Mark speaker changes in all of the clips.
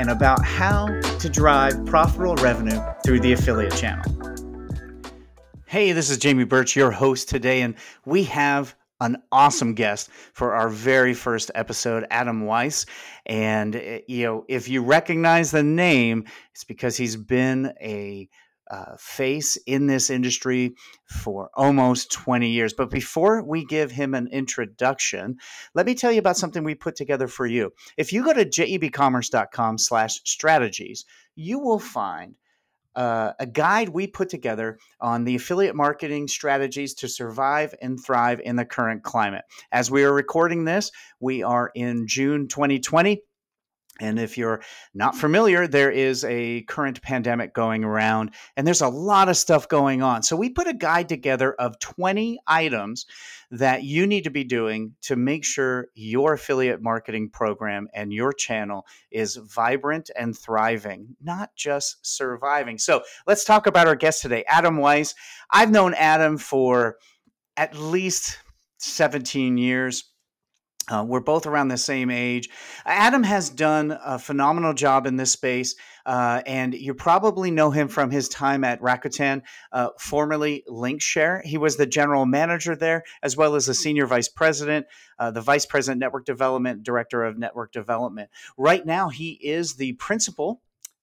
Speaker 1: and about how to drive profitable revenue through the affiliate channel. Hey, this is Jamie Birch, your host today, and we have an awesome guest for our very first episode, Adam Weiss. And, eh, you know, if you recognize the name, it's because he's been a uh, face in this industry for almost 20 years. But before we give him an introduction, let me tell you about something we put together for you. If you go to jebcommerce.com slash strategies, you will find uh, a guide we put together on the affiliate marketing strategies to survive and thrive in the current climate. As we are recording this, we are in June 2020. And if you're not familiar, there is a current pandemic going around, and there's a lot of stuff going on. So, we put a guide together of 20 items that you need to be doing to make sure your affiliate marketing program and your channel is vibrant and thriving, not just surviving. So, let's talk about our guest today, Adam Weiss. I've known Adam for at least 17 years uh, we're both around the same age. Adam has done a phenomenal job in this space, uh, and you probably know him from his time at Rakuten, uh, formerly Linkshare. He was the general manager there, as well as the senior vice president, uh, the vice president network development, director of network development. Right now, he is the principal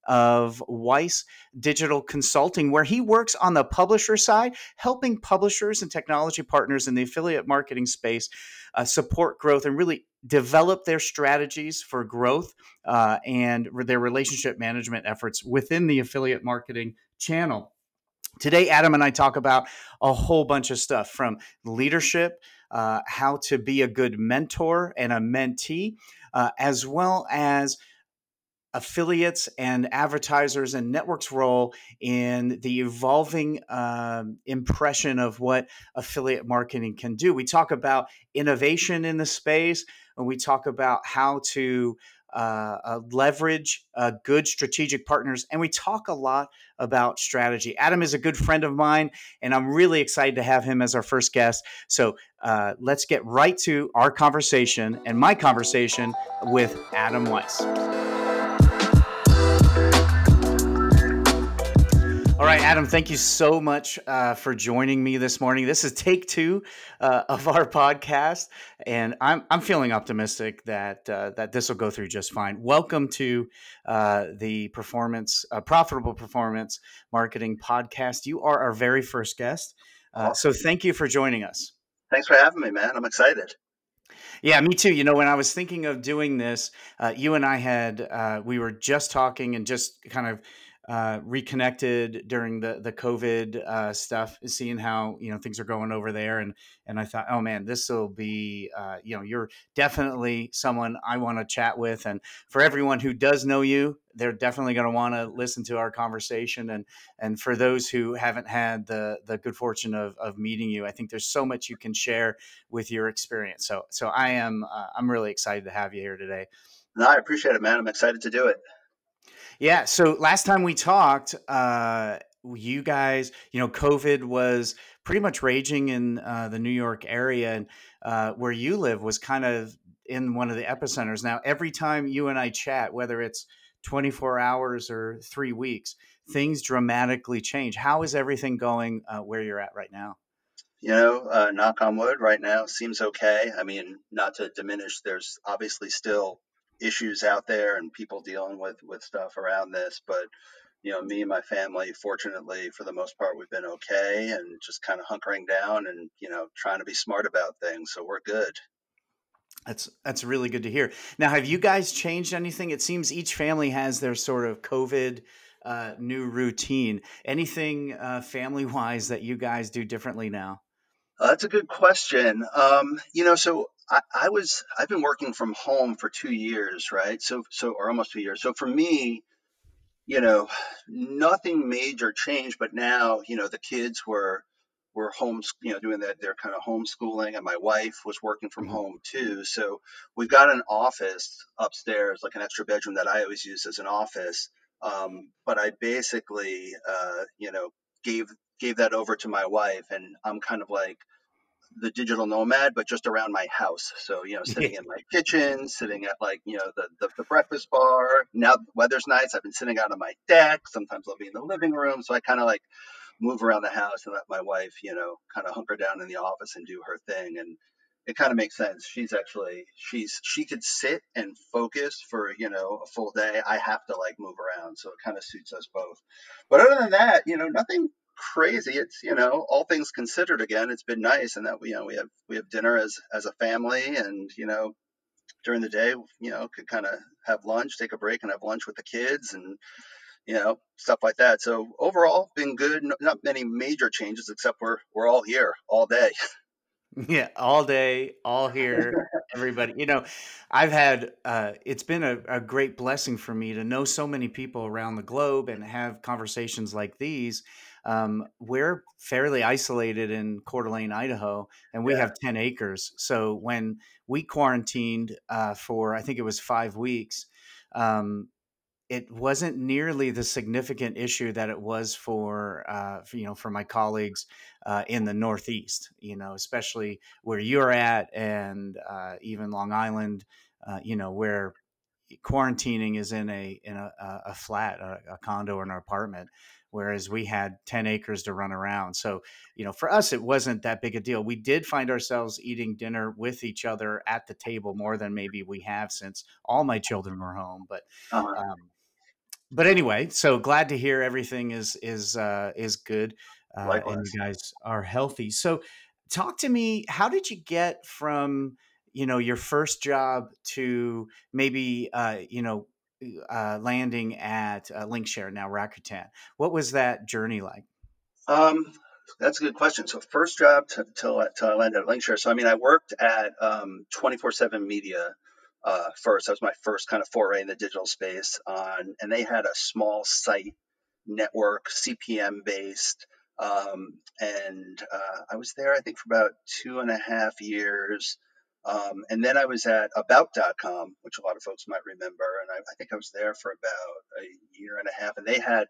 Speaker 1: of Weiss Digital Consulting, where he works on the publisher side, helping publishers and technology partners in the affiliate marketing space uh, support growth and really develop their strategies for growth uh, and their relationship management efforts within the affiliate marketing channel. Today, Adam and I talk about a whole bunch of stuff from leadership, uh, how to be a good mentor and a mentee, uh, as well as affiliates and advertisers and networks role in the evolving um, impression of what affiliate marketing can do. We talk about innovation in the space, and we talk about how to uh, uh, leverage uh, good strategic partners, and we talk a lot about strategy. Adam is a good friend of mine, and I'm really excited to have him as our first guest. So uh, let's get right to our conversation and my conversation with Adam Weiss. All right, Adam, thank you so much uh, for joining me this morning. This is take two uh, of our podcast, and I'm, I'm feeling optimistic that uh, that this will go through just fine. Welcome to uh, the performance, uh, profitable performance marketing podcast. You are our very first guest, uh, so thank you for joining us.
Speaker 2: Thanks for having me, man. I'm excited.
Speaker 1: Yeah, me too. You know, when I was thinking of doing this, you and I had we were just talking and just kind of uh, reconnected during the the COVID uh, stuff, seeing how you know things are going over there, and and I thought, oh man, this will be uh, you know you're definitely someone I want to chat with, and for everyone who does know you, they're definitely going to want to listen to our conversation, and and for those who haven't had the the good fortune of of meeting you, I think there's so much you can share with your experience. So so I am uh, I'm really excited to have you here today.
Speaker 2: No, I appreciate it, man. I'm excited to do it.
Speaker 1: Yeah. So last time we talked, uh, you guys, you know, COVID was pretty much raging in uh, the New York area, and uh, where you live was kind of in one of the epicenters. Now, every time you and I chat, whether it's 24 hours or three weeks, things dramatically change. How is everything going uh, where you're at right now?
Speaker 2: You know, uh, knock on wood, right now seems okay. I mean, not to diminish, there's obviously still issues out there and people dealing with with stuff around this but you know me and my family fortunately for the most part we've been okay and just kind of hunkering down and you know trying to be smart about things so we're good.
Speaker 1: That's that's really good to hear. Now have you guys changed anything? It seems each family has their sort of covid uh, new routine. Anything uh, family wise that you guys do differently now?
Speaker 2: Uh, that's a good question. Um, you know so I, I was I've been working from home for two years, right? So so or almost two years. So for me, you know, nothing major changed, but now, you know, the kids were were home, you know, doing that. They're kind of homeschooling, and my wife was working from
Speaker 1: Mhm.
Speaker 2: home too. So we've got an office upstairs, like an extra bedroom that I always use as an office. Um, but I basically, uh, you know, gave gave that over to my wife, and I'm kind of like the digital nomad, but just around my house. So, you know, sitting in my kitchen, sitting at like, you know, the, the, the, breakfast bar. Now the weather's nice. I've been sitting out on my deck. Sometimes I'll be in the living room. So I kind of like move around the house and let my wife, you know, kind of hunker down in the office and do her thing. And it kind of makes sense. She's actually, she's, she could sit and focus for, you know, a full day. I have to like move around. So it kind of suits us both. But other than that, you know, nothing crazy. It's you know, all things considered, again, it's been nice, and that we you know we have we have dinner as as a family, and you know, during the day, you know, could kind of have lunch, take a break, and have lunch with the kids, and you know, stuff like that. So overall, been good. Not many major changes, except we're we're all here all day.
Speaker 1: Yeah, all day, all here, everybody. You know, I've had uh, it's been a, a great blessing for me to know so many people around the globe and have conversations like these. Um, we're fairly isolated in Coeur d'Alene, Idaho, and we
Speaker 2: Yeah.
Speaker 1: have 10 acres. So when we quarantined uh, for, I think it was five weeks, um, it wasn't nearly the significant issue that it was for, uh, for, you know for my colleagues uh, in the Northeast. You know, especially where you're at, and uh, even Long Island. Uh, you know, where quarantining is in a in a, a flat, a, a condo, or an apartment. Whereas we had 10 acres to run around. So, you know, for us, it wasn't that big a deal. We did find ourselves eating dinner with each other at the table more than maybe we have since all my children were home. But,
Speaker 2: Uh-huh.
Speaker 1: um, but anyway, so glad to hear everything is is uh, is good uh, and you guys are healthy. So, talk to me. How did you get from you know your first job to maybe uh, you know uh, landing at uh, Linkshare now Rakuten? What was that journey like?
Speaker 2: Um, that's a good question. So first job to, to, to land at Linkshare. So I mean, I worked at um, 24/7 Media uh, first. That was my first kind of foray in the digital space. On and they had a small site network, CPM based. Um, and uh, I was there, I think, for about two and a half years. Um, and then I was at About.com, which a lot of folks might remember. And I, I think I was there for about a year and a half. And they had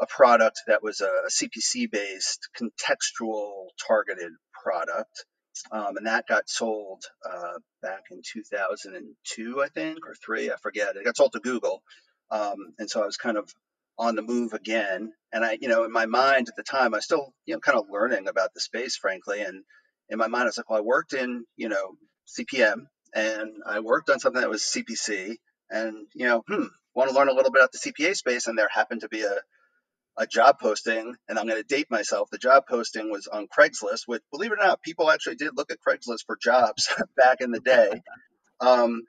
Speaker 2: a product that was a CPC based contextual targeted product. Um, and that got sold uh, back in 2002, I think, or three, I forget. It got sold to Google. Um, and so I was kind of on the move again. And I, you know, in my mind at the time, I was still, you know, kind of learning about the space, frankly. And in my mind, I was like, well, I worked in, you know, CPM and I worked on something that was CPC and, you know, hmm, want to learn a little bit about the CPA space. And there happened to be a, a job posting, and I'm going to date myself. The job posting was on Craigslist, which, believe it or not, people actually did look at Craigslist for jobs back in the day. Um,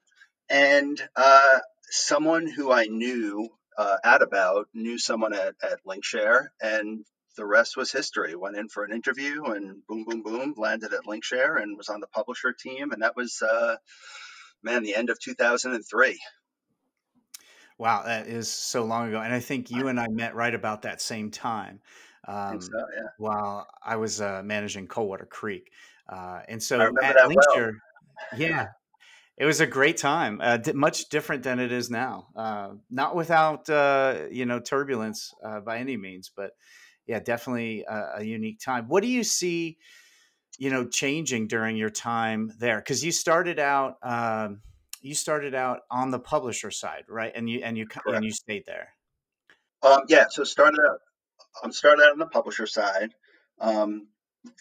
Speaker 2: and uh, someone who I knew uh, at About knew someone at, at Linkshare, and the rest was history. Went in for an interview, and boom, boom, boom, landed at Linkshare and was on the publisher team. And that was, uh, man, the end of 2003.
Speaker 1: Wow, that is so long ago. And I think you and I met right about that same time
Speaker 2: I think so,
Speaker 1: um,
Speaker 2: yeah.
Speaker 1: while I was uh, managing Coldwater Creek. Uh, and so at
Speaker 2: that well.
Speaker 1: Linkshare, yeah, it was a great time, uh, di- much different than it is now. Uh, not without, uh, you know, turbulence uh, by any means, but yeah, definitely a, a unique time. What do you see, you know, changing during your time there? Because you started out. Um, you started out on the publisher side, right? And you and you co- and you stayed there.
Speaker 2: Um, yeah, so started out, I'm started out on the publisher side. Um,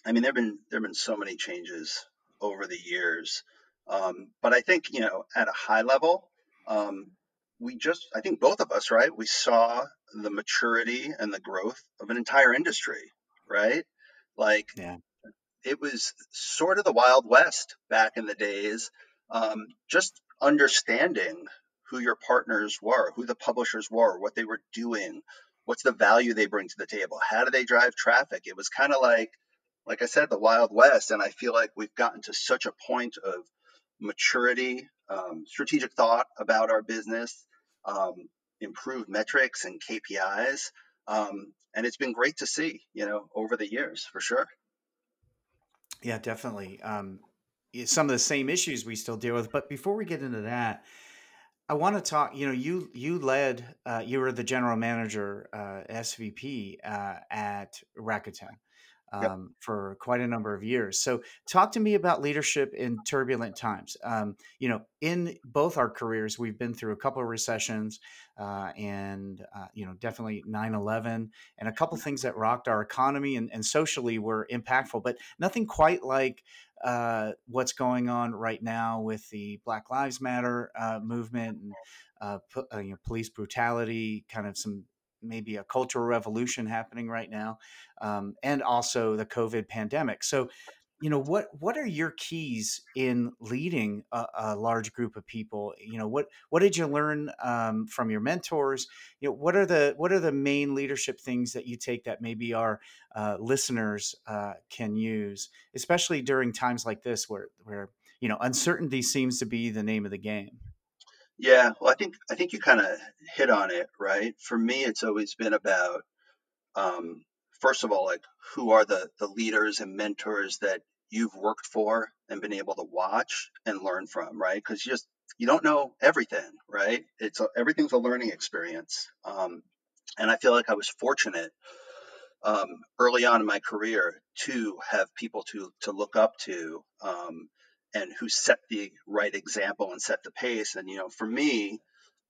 Speaker 2: I mean, there've been there've been so many changes over the years, um, but I think you know at a high level, um, we just I think both of us right we saw the maturity and the growth of an entire industry, right? Like
Speaker 1: Yeah.
Speaker 2: it was sort of the Wild West back in the days. Um, just understanding who your partners were, who the publishers were, what they were doing, what's the value they bring to the table, how do they drive traffic. It was kind of like, like I said, the Wild West, and I feel like we've gotten to such a point of maturity, um, strategic thought about our business. Um, improve metrics and KPIs. Um, and it's been great to see, you know, over the years for sure.
Speaker 1: Yeah, definitely. Um, some of the same issues we still deal with. But before we get into that, I want to talk. You know, you you led. Uh, you were the general manager, uh, SVP uh, at Rakuten
Speaker 2: Yep.
Speaker 1: um, for quite a number of years. So, talk to me about leadership in turbulent times. Um, you know, in both our careers, we've been through a couple of recessions, uh, and uh, you know, definitely 9/11, and a couple things that rocked our economy and, and socially were impactful, but nothing quite like uh, what's going on right now with the Black Lives Matter uh, movement and uh, uh, you know, police brutality, kind of some maybe a cultural revolution happening right now, um, and also the COVID pandemic. So, you know, what what are your keys in leading a, a large group of people? You know, what what did you learn um, from your mentors? You know, what are the what are the main leadership things that you take that maybe our uh, listeners uh, can use, especially during times like this where where you know uncertainty seems to be the name of the game.
Speaker 2: Yeah, well, I think I think you kind of hit on it, right? For me, it's always been about um, first of all, like who are the the leaders and mentors that you've worked for and been able to watch and learn from, right? Because you just you don't know everything, right? It's a, everything's a learning experience, um, and I feel like I was fortunate um, early on in my career to have people to to look up to um, and who set the right example and set the pace. And you know, for me,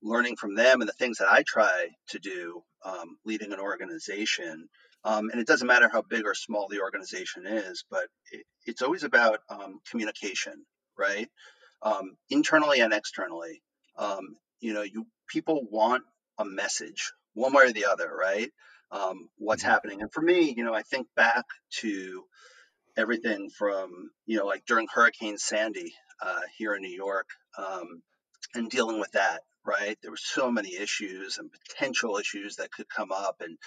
Speaker 2: learning from them and the things that I try to do, um, leading an organization. Um, and it doesn't matter how big or small the organization is, but it, it's always about um, communication, right? Um, internally and externally. Um, you know, you people want a message, one way or the other, right? Um, what's
Speaker 1: Mhm.
Speaker 2: happening? And for me, you know, I think back to everything from you know like during Hurricane Sandy uh, here in New York um, and dealing with that. Right, there were so many issues and potential issues that could come up, and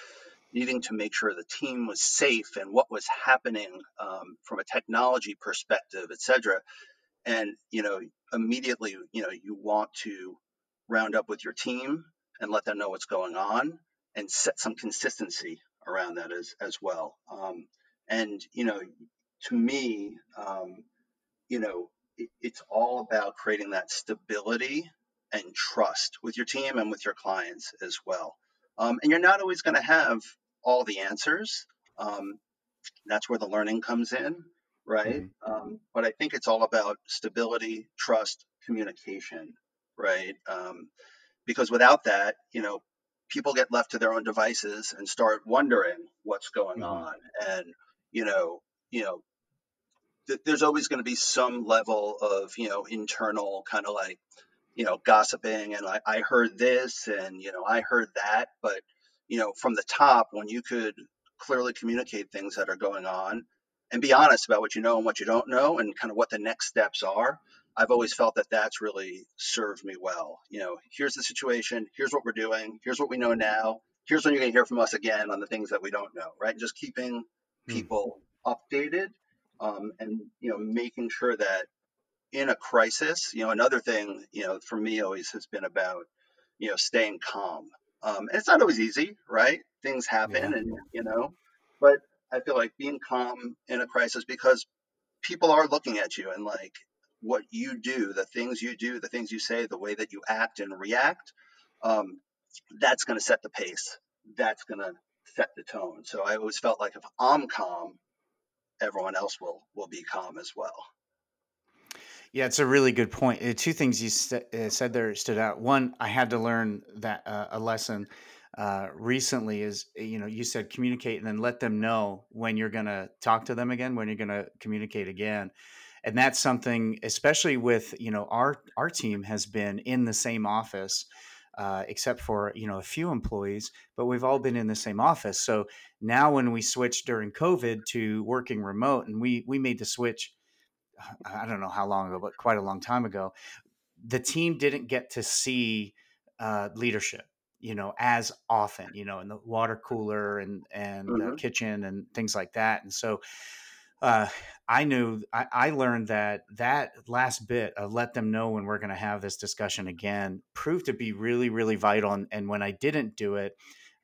Speaker 2: needing to make sure the team was safe and what was happening um, from a technology perspective, et cetera. And you know, immediately, you know, you want to round up with your team and let them know what's going on and set some consistency around that as as well. Um, and you know, to me, um, you know, it, it's all about creating that stability and trust with your team and with your clients as well. Um, and you're not always going to have all the answers. Um, that's where the learning comes in, right?
Speaker 1: Mhm.
Speaker 2: Um, but I think it's all about stability, trust, communication, right? Um, because without that, you know, people get left to their own devices and start wondering what's going
Speaker 1: Mhm.
Speaker 2: on, and you know, you know, th- there's always going to be some level of you know internal kind of like you know gossiping and I, I heard this and you know I heard that, but you know from the top when you could clearly communicate things that are going on and be honest about what you know and what you don't know and kind of what the next steps are. I've always felt that that's really served me well. You know, here's the situation, here's what we're doing, here's what we know now, here's when you're going to hear from us again on the things that we don't know, right? Just keeping
Speaker 1: Mm.
Speaker 2: people updated um, and you know making sure that in a crisis you know another thing you know for me always has been about you know staying calm. Um, and it's not always easy right? Things
Speaker 1: Yeah.
Speaker 2: happen and you know but i feel like being calm in a crisis because people are looking at you and like what you do the things you do the things you say the way that you act and react um, that's going to set the pace. That's going to set the tone. So i always felt like if i'm calm everyone else will will be calm as well.
Speaker 1: Yeah, it's a really good point. Uh, two things you sa- uh, said there stood out. One, I had to learn that uh, a lesson uh, recently is uh, you know you said communicate and then let them know when you're going to talk to them again, when you're going to communicate again, and that's something especially with you know our our team has been in the same office. Uh, except for you know a few employees, but we've all been in the same office. So now, when we switched during COVID to working remote, and we we made the switch I don't know how long ago, but quite a long time ago, the team didn't get to see uh, leadership, you know, as often, you know, in the water cooler and and uh,
Speaker 2: hmm
Speaker 1: kitchen and things like that. And so uh, I knew I, I, learned that that last bit of let them know when we're going to have this discussion again proved to be really really vital. And, and when I didn't do it,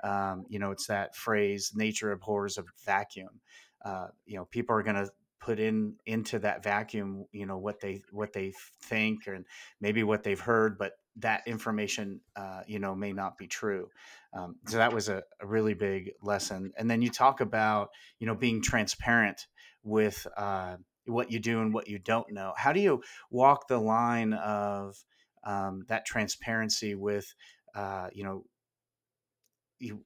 Speaker 1: um, you know, it's that phrase "nature abhors a vacuum." Uh, you know, people are going to put in into that vacuum, you know, what they what they think and maybe what they've heard, but that information, uh, you know, may not be true. Um, so that was a, a, really big lesson. And then you talk about, you know, being transparent with uh, what you do and what you don't know. How do you walk the line of um, that transparency with, uh, you know, you,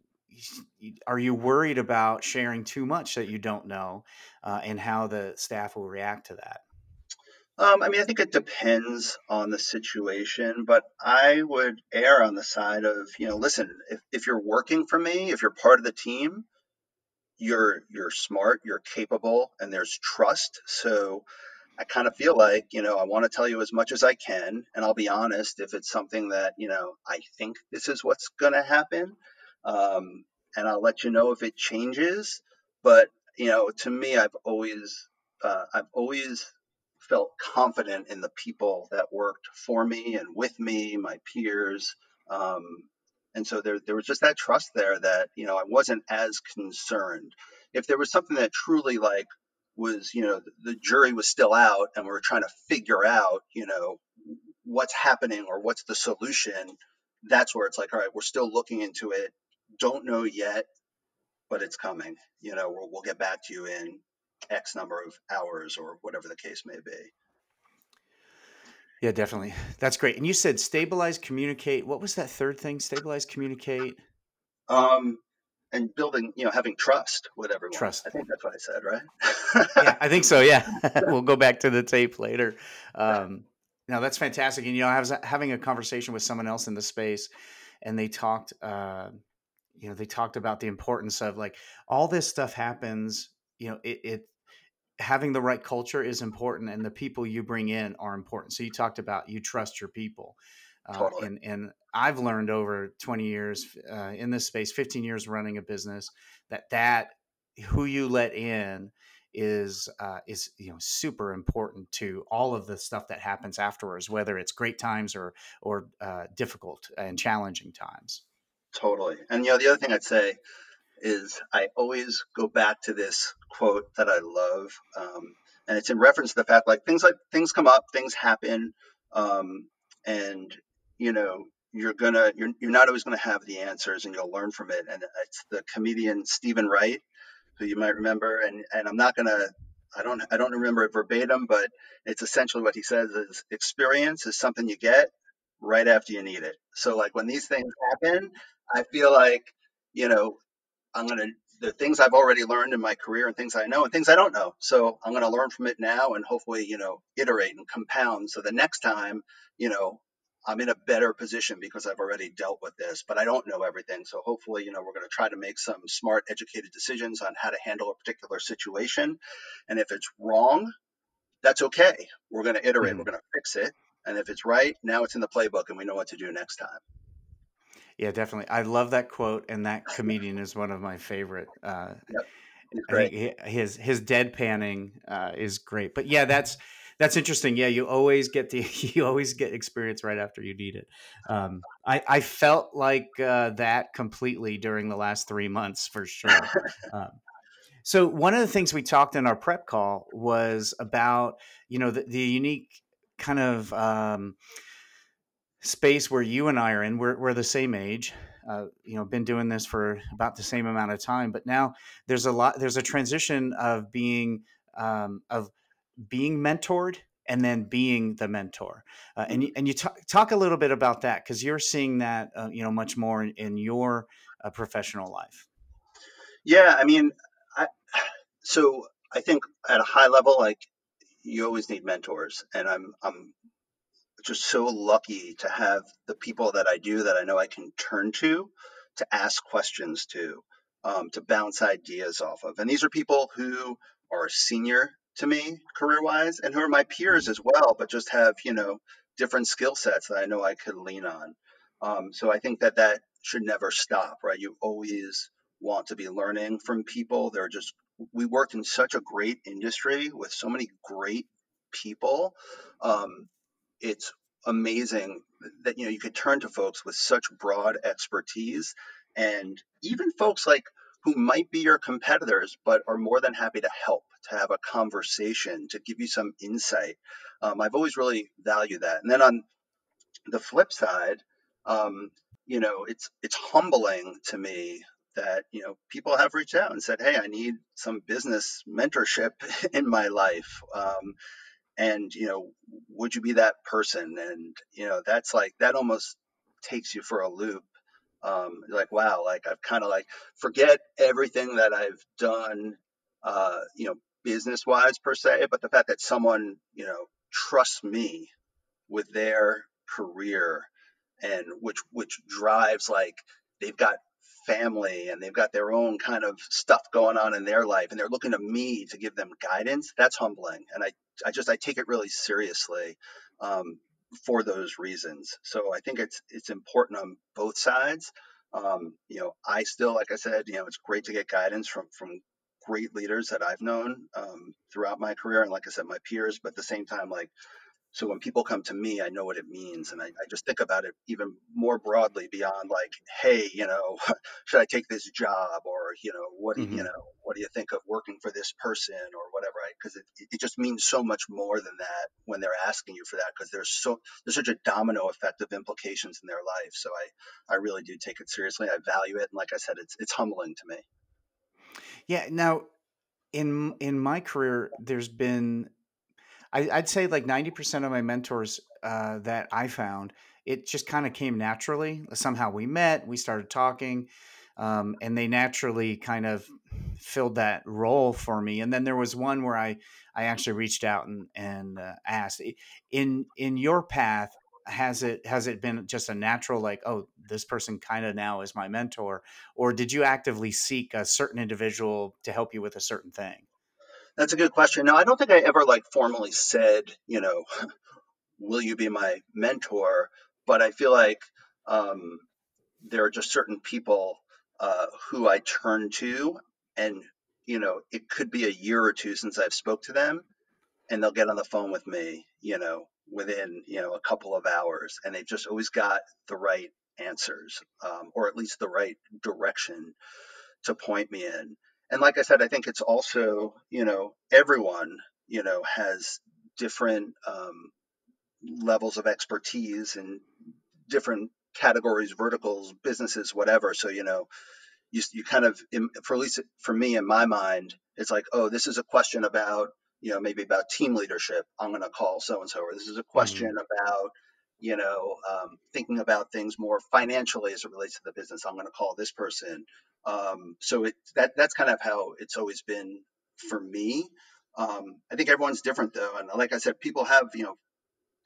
Speaker 1: are you worried about sharing too much that you don't know uh, and how the staff will react to that?
Speaker 2: Um, I mean, I think it depends on the situation, but I would err on the side of, you know, listen, if, if you're working for me, if you're part of the team, you're you're smart, you're capable, and there's trust. So I kind of feel like, you know, I want to tell you as much as I can, and I'll be honest if it's something that, you know, I think this is what's going to happen, um, and I'll let you know if it changes. But you know, to me, I've always uh, I've always felt confident in the people that worked for me and with me, my peers. Um, and so there, there was just that trust there that, you know, I wasn't as concerned. If there was something that truly like was, you know, the jury was still out and we are trying to figure out, you know, what's happening or what's the solution, that's where it's like, all right, we're still looking into it. Don't know yet, but it's coming. You know, we'll, we'll get back to you in X number of hours or whatever the case may be.
Speaker 1: Yeah, definitely. That's great. And you said stabilize, communicate. What was that third thing? Stabilize, communicate.
Speaker 2: Um, and building, you know, having trust with everyone.
Speaker 1: Trust.
Speaker 2: I think that's what I said, right?
Speaker 1: yeah, I think so. Yeah, we'll go back to the tape later. Um, now that's fantastic. And you know, I was having a conversation with someone else in the space, and they talked. Uh, you know, they talked about the importance of like all this stuff happens. You know, it, it having the right culture is important and the people you bring in are important. So you talked about you trust your people uh, totally. and and i've learned over 20 years uh, in this space 15 years running a business that that who you let in is uh, is you know super important to all of the stuff that happens afterwards whether it's great times or or uh, difficult and challenging times.
Speaker 2: Totally. And you know the other thing i'd say is I always go back to this quote that I love, um, and it's in reference to the fact like things like things come up, things happen, um, and you know you're gonna you're, you're not always gonna have the answers, and you'll learn from it. And it's the comedian Steven Wright, who you might remember, and and I'm not gonna I don't I don't remember it verbatim, but it's essentially what he says is experience is something you get right after you need it. So like when these things happen, I feel like you know I'm to the things I've already learned in my career and things I know and things I don't know. So I'm going to learn from it now and hopefully, you know, iterate and compound. So the next time, you know, I'm in a better position because I've already dealt with this, but I don't know everything. So hopefully, you know, we're going to try to make some smart, educated decisions on how to handle a particular situation. And if it's wrong, that's okay. We're going to iterate, mm-hmm. we're going to fix it. And if it's right, now it's in the playbook and we know what to do next time.
Speaker 1: Yeah, definitely. I love that quote, and that comedian is one of my favorite. Uh,
Speaker 2: yep.
Speaker 1: I think his his deadpanning uh, is great. But yeah, that's that's interesting. Yeah, you always get the you always get experience right after you need it. Um, I I felt like uh, that completely during the last three months for sure. um, so one of the things we talked in our prep call was about you know the, the unique kind of um, space where you and I are in. We're, we're the same age. Uh, you know, been doing this for about the same amount of time, but now there's a lot. There's a transition of being um, of being mentored and then being the mentor. Uh, and and you talk, talk a little bit about that because you're seeing that uh, you know much more in, in your uh, professional life.
Speaker 2: Yeah, I mean, I, so I think at a high level, like you always need mentors, and I'm I'm just so lucky to have the people that I do that I know I can turn to to ask questions to, um, to bounce ideas off of. And these are people who are senior to me career wise and who are my peers mm-hmm. as well, but just have, you know, different skill sets that I know I could lean on. Um, so I think that that should never stop, right? You always want to be learning from people. They're just we work in such a great industry with so many great people. Um, it's amazing that you know you could turn to folks with such broad expertise and even folks like who might be your competitors but are more than happy to help to have a conversation to give you some insight. Um, i've always really valued that. And then on the flip side um, you know it's it's humbling to me that you know people have reached out and said hey i need some business mentorship in my life. Um, and you know would you be that person? And you know that's like that almost takes you for a loop. Um, like wow like i've kind of like forget everything that i've done uh, you know business wise per se but the fact that someone you know trusts me with their career and which which drives like they've got family and they've got their own kind of stuff going on in their life and they're looking to me to give them guidance that's humbling and i i just i take it really seriously um, for those reasons. So i think it's it's important on both sides. Um, you know i still like i said you know it's great to get guidance from from great leaders that i've known um, throughout my career and like i said my peers but at the same time like so when people come to me, I know what it means. And I, I, just think about it even more broadly beyond like, hey, you know, should I take this job? Or, you know, what do you, mm-hmm. you know, what do you think of working for this person or whatever? Because it, it just means so much more than that when they're asking you for that, because there's so there's such a domino effect of implications in their life. So I, I really do take it seriously. I value it. And like I said, it's it's humbling to me.
Speaker 1: Yeah. Now in in my career, there's been I, would say like 90% of my mentors uh, that I found, it just kind of came naturally. Somehow we met, we started talking, um, and they naturally kind of filled that role for me. And then there was one where I, I actually reached out and, and uh, asked in, in your path, has it has it been just a natural like oh this person kind of now is my mentor or did you actively seek a certain individual to help you with a certain thing
Speaker 2: that's a good question. Now, I don't think I ever like formally said, you know, will you be my mentor? But I feel like um, there are just certain people uh, who I turn to, and you know, it could be a year or two since I've spoke to them, and they'll get on the phone with me, you know, within you know a couple of hours, and they've just always got the right answers, um, or at least the right direction to point me in and like I said, I think it's also, you know, everyone, you know, has different um, levels of expertise and different categories, verticals, businesses, whatever. So, you know, you, you kind of, for at least for me in my mind, it's like, oh, this is a question about, you know, maybe about team leadership. I'm going to call so and so, or this is a question mm-hmm. about, you know, um, thinking about things more financially as it relates to the business. I'm going to call this person. Um, so it, that that's kind of how it's always been for me. Um, I think everyone's different though, and like I said, people have you know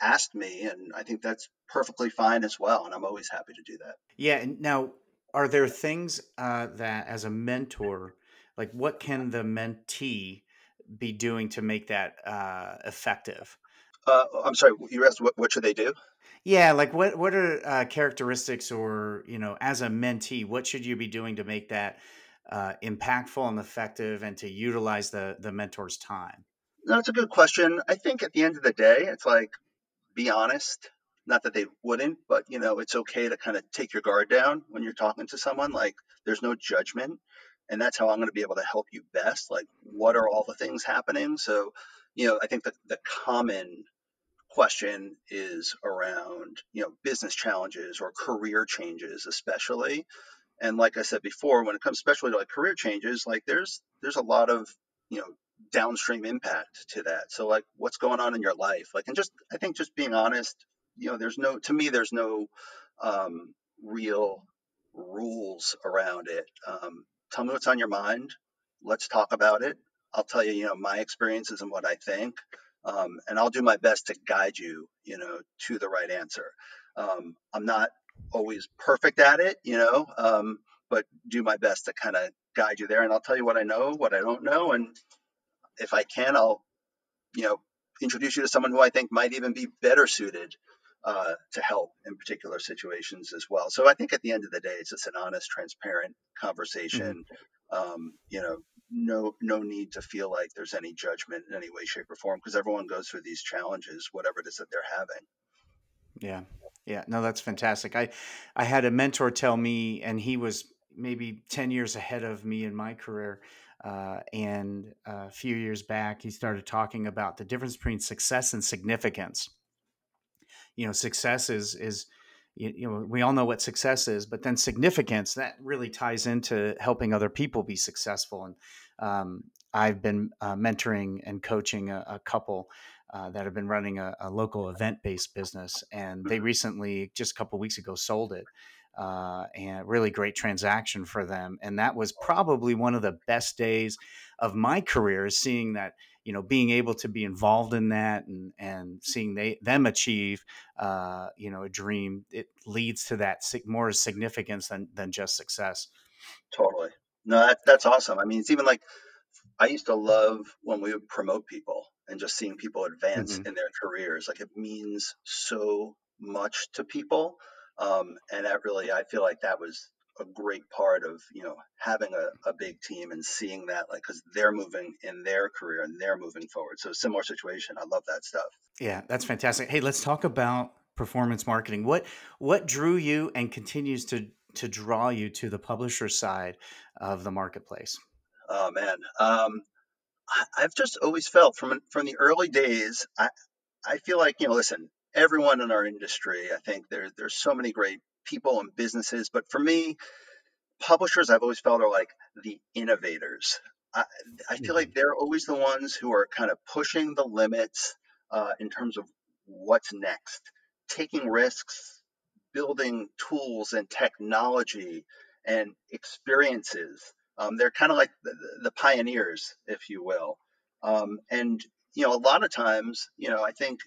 Speaker 2: asked me, and I think that's perfectly fine as well, and I'm always happy to do that.
Speaker 1: Yeah. And now, are there things uh, that as a mentor, like what can the mentee be doing to make that uh, effective?
Speaker 2: Uh, I'm sorry, you asked what, what should they do?
Speaker 1: Yeah, like what what are uh, characteristics, or you know, as a mentee, what should you be doing to make that uh, impactful and effective, and to utilize the the mentor's time?
Speaker 2: That's a good question. I think at the end of the day, it's like be honest. Not that they wouldn't, but you know, it's okay to kind of take your guard down when you're talking to someone. Like, there's no judgment, and that's how I'm going to be able to help you best. Like, what are all the things happening? So, you know, I think the the common question is around you know business challenges or career changes especially. And like i said before when it comes especially to like career changes like there's there's a lot of you know downstream impact to that. So like what's going on in your life? Like and just i think just being honest you know there's no to me there's no um, real rules around it. Um, tell me what's on your mind. Let's talk about it. I'll tell you you know my experiences and what i think um, and I'll do my best to guide you, you know, to the right answer. Um, I'm not always perfect at it, you know, um, but do my best to kind of guide you there. And I'll tell you what I know, what I don't know, and if I can, I'll, you know, introduce you to someone who I think might even be better suited uh, to help in particular situations as well. So I think at the end of the day, it's just an honest, transparent conversation. Mm-hmm. Um, you know, no no need to feel like there's any judgment in any way, shape, or form because everyone goes through these challenges, whatever it is that they're having.
Speaker 1: Yeah, yeah, no, that's fantastic. I I had a mentor tell me, and he was maybe ten years ahead of me in my career. Uh, and uh, a few years back, he started talking about the difference between success and significance. You know, success is is you, you, know we all know what success is but then significance that really ties into helping other people be successful. And um, i've been uh, mentoring and coaching a, a couple uh, that have been running a, a local event-based business and they mm-hmm. recently just a couple weeks ago sold it uh, and really great transaction for them. And that was probably one of the best days of my career seeing that you know being able to be involved in that and and seeing they them achieve uh, you know a dream it leads to that more significance than than just success.
Speaker 2: Totally. No that, that's awesome. I mean it's even like i used to love when we would promote people and just seeing people advance mm-hmm. in their careers like it means so much to people um, and that really i feel like that was a great part of you know having a, a big team and seeing that like because they're moving in their career and they're moving forward. So similar situation. I love that stuff.
Speaker 1: Yeah that's fantastic. Hey let's talk about performance marketing. What what drew you and continues to to draw you to the publisher side of the marketplace?
Speaker 2: Oh man. Um i've just always felt from from the early days i i feel like you know listen everyone in our industry i think there, there's so many great people and businesses. But for me, publishers I've always felt are like the innovators. I, I feel like mm-hmm. they're always the ones who are kind of pushing the limits uh, in terms of what's next, taking risks, building tools and technology and experiences. Um, they're kind of like the, the, pioneers, if you will. Um, and you know, a lot of times, you know, I think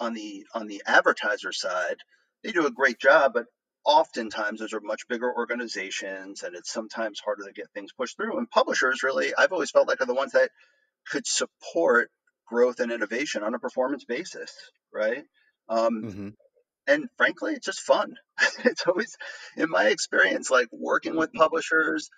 Speaker 2: on the on the advertiser side, they do a great job, but oftentimes those are much bigger organizations and it's sometimes harder to get things pushed through. And publishers really, I've always felt like are the ones that could support growth and innovation on a performance basis, right? Um, mm-hmm. And frankly, it's just fun. it's always, in my experience, like working with publishers,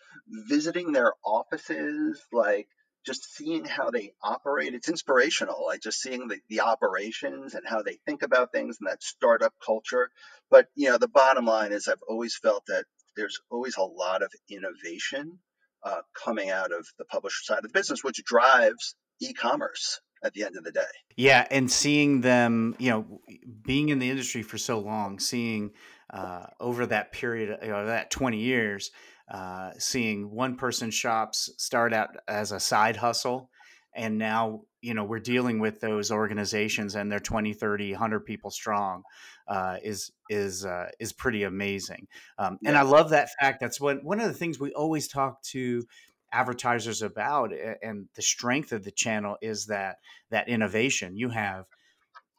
Speaker 2: visiting their offices, like just seeing how they operate. It's inspirational, like just seeing the, the operations and how they think about things and that startup culture. But you know, the bottom line is I've always felt that there's always a lot of innovation uh, coming out of the publisher side of the business, which drives e-commerce at the end of the day.
Speaker 1: Yeah, and seeing them, you know, being in the industry for so long, seeing uh, over that period, you know, that 20 years, uh, seeing one person shops start out as a side hustle and now you know we're dealing with those organizations and they're 20 30 100 people strong uh, is is uh, is pretty amazing. Um, and i love that fact that's one one of the things we always talk to advertisers about and the strength of the channel is that that innovation. You have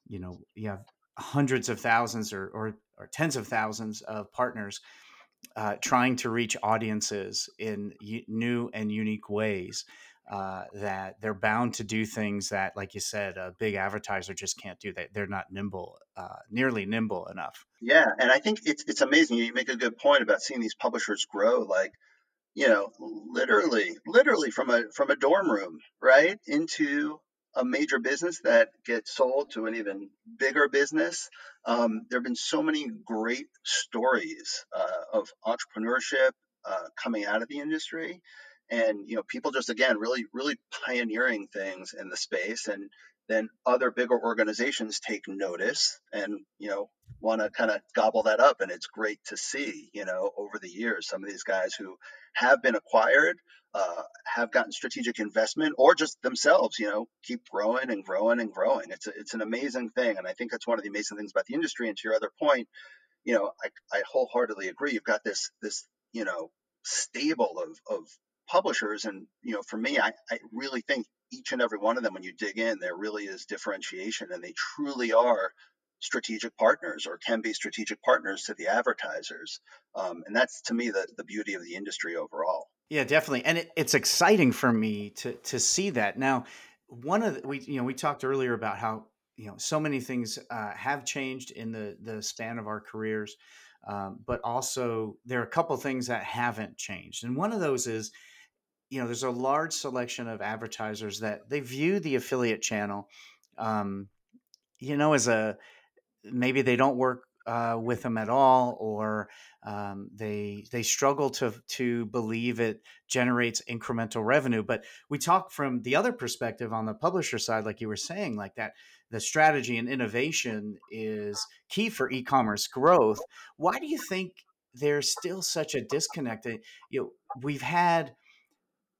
Speaker 1: you know you have hundreds of thousands or, or, or tens of thousands of partners uh, trying to reach audiences in u- new and unique ways. Uh, that they're bound to do things that, like you said, a big advertiser just can't do. That they're not nimble, uh, nearly nimble enough.
Speaker 2: Yeah, and I think it's it's amazing. You make a good point about seeing these publishers grow. Like, you know, literally, literally from a from a dorm room, right, into a major business that gets sold to an even bigger business. Um, there have been so many great stories uh, of entrepreneurship uh, coming out of the industry, and you know, people just again really, really pioneering things in the space, and then other bigger organizations take notice and you know want to kind of gobble that up, and it's great to see you know over the years some of these guys who have been acquired uh, have gotten strategic investment or just themselves, you know, keep growing and growing and growing. It's a, it's an amazing thing, and I think that's one of the amazing things about the industry. And to your other point, you know, I, I wholeheartedly agree. You've got this this you know stable of of publishers, and you know, for me, I, I really think each and every one of them, when you dig in, there really is differentiation, and they truly are strategic partners or can be strategic partners to the advertisers. Um, and that's to me the, the beauty of the industry overall.
Speaker 1: Yeah, definitely. And it, it's exciting for me to to see that. Now, one of the, we you know, we talked earlier about how, you know, so many things uh, have changed in the the span of our careers. Um, but also there are a couple things that haven't changed. And one of those is you know, there's a large selection of advertisers that they view the affiliate channel, um, you know, as a maybe they don't work uh, with them at all, or um, they they struggle to to believe it generates incremental revenue. But we talk from the other perspective on the publisher side, like you were saying, like that the strategy and innovation is key for e-commerce growth. Why do you think there's still such a disconnect? that You know, we've had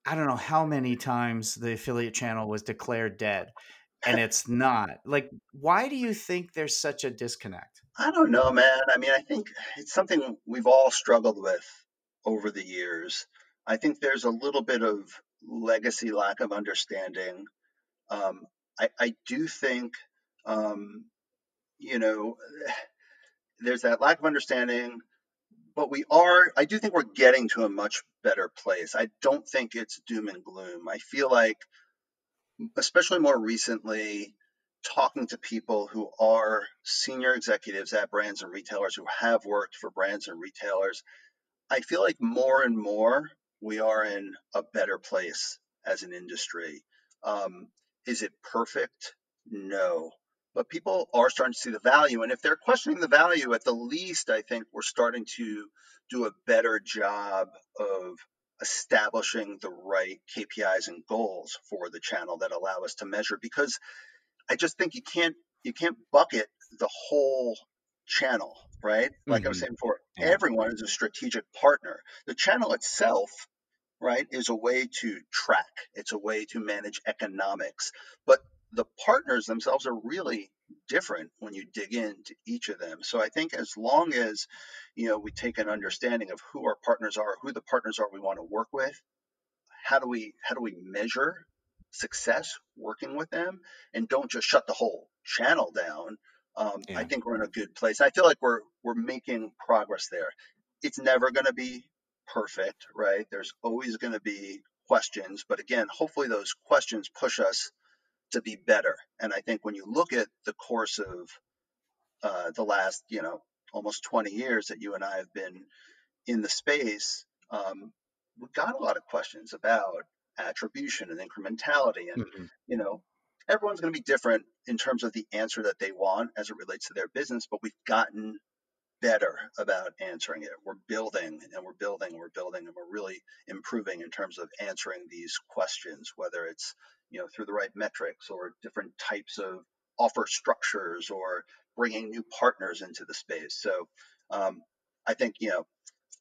Speaker 1: I don't know how many times the affiliate channel was declared dead and it's not. Like, why do you think there's such a disconnect?
Speaker 2: I don't know, man. I mean, I think it's something we've all struggled with over the years. I think there's a little bit of legacy lack of understanding. Um, I, I, do think, um, you know, there's that lack of understanding, but we are, I do think we're getting to a much better place. I don't think it's doom and gloom. I feel like, especially more recently, talking to people who are senior executives at brands and retailers who have worked for brands and retailers, I feel like more and more we are in a better place as an industry. Um, is it perfect? No. But people are starting to see the value. And if they're questioning the value, at the least, I think we're starting to do a better job of establishing the right KPIs and goals for the channel that allow us to measure because I just think you can't you can't bucket the whole channel, right? Like mm-hmm. I was mm-hmm. saying before, yeah. everyone is a strategic partner. The channel itself, right, is a way to track. It's a way to manage economics. But the partners themselves are really different when you dig into each of them. So I think as long as you know we take an understanding of who our partners are, who the partners are we want to work with, how do we how do we measure success working with them and don't just shut the whole channel down, um, yeah. I think we're in a good place. I feel like we're we're making progress there. It's never going to be perfect, right? There's always going to be questions, but again, hopefully those questions push us to be better. And I think when you look at the course of uh, the last, you know, almost 20 years that you and I have been in the space, um, we've got a lot of questions about attribution and incrementality and mm-hmm. you know everyone's going to be different in terms of the answer that they want as it relates to their business but we've gotten better about answering it we're building and we're building and we're building and we're really improving in terms of answering these questions whether it's you know through the right metrics or different types of offer structures or bringing new partners into the space so um, i think you know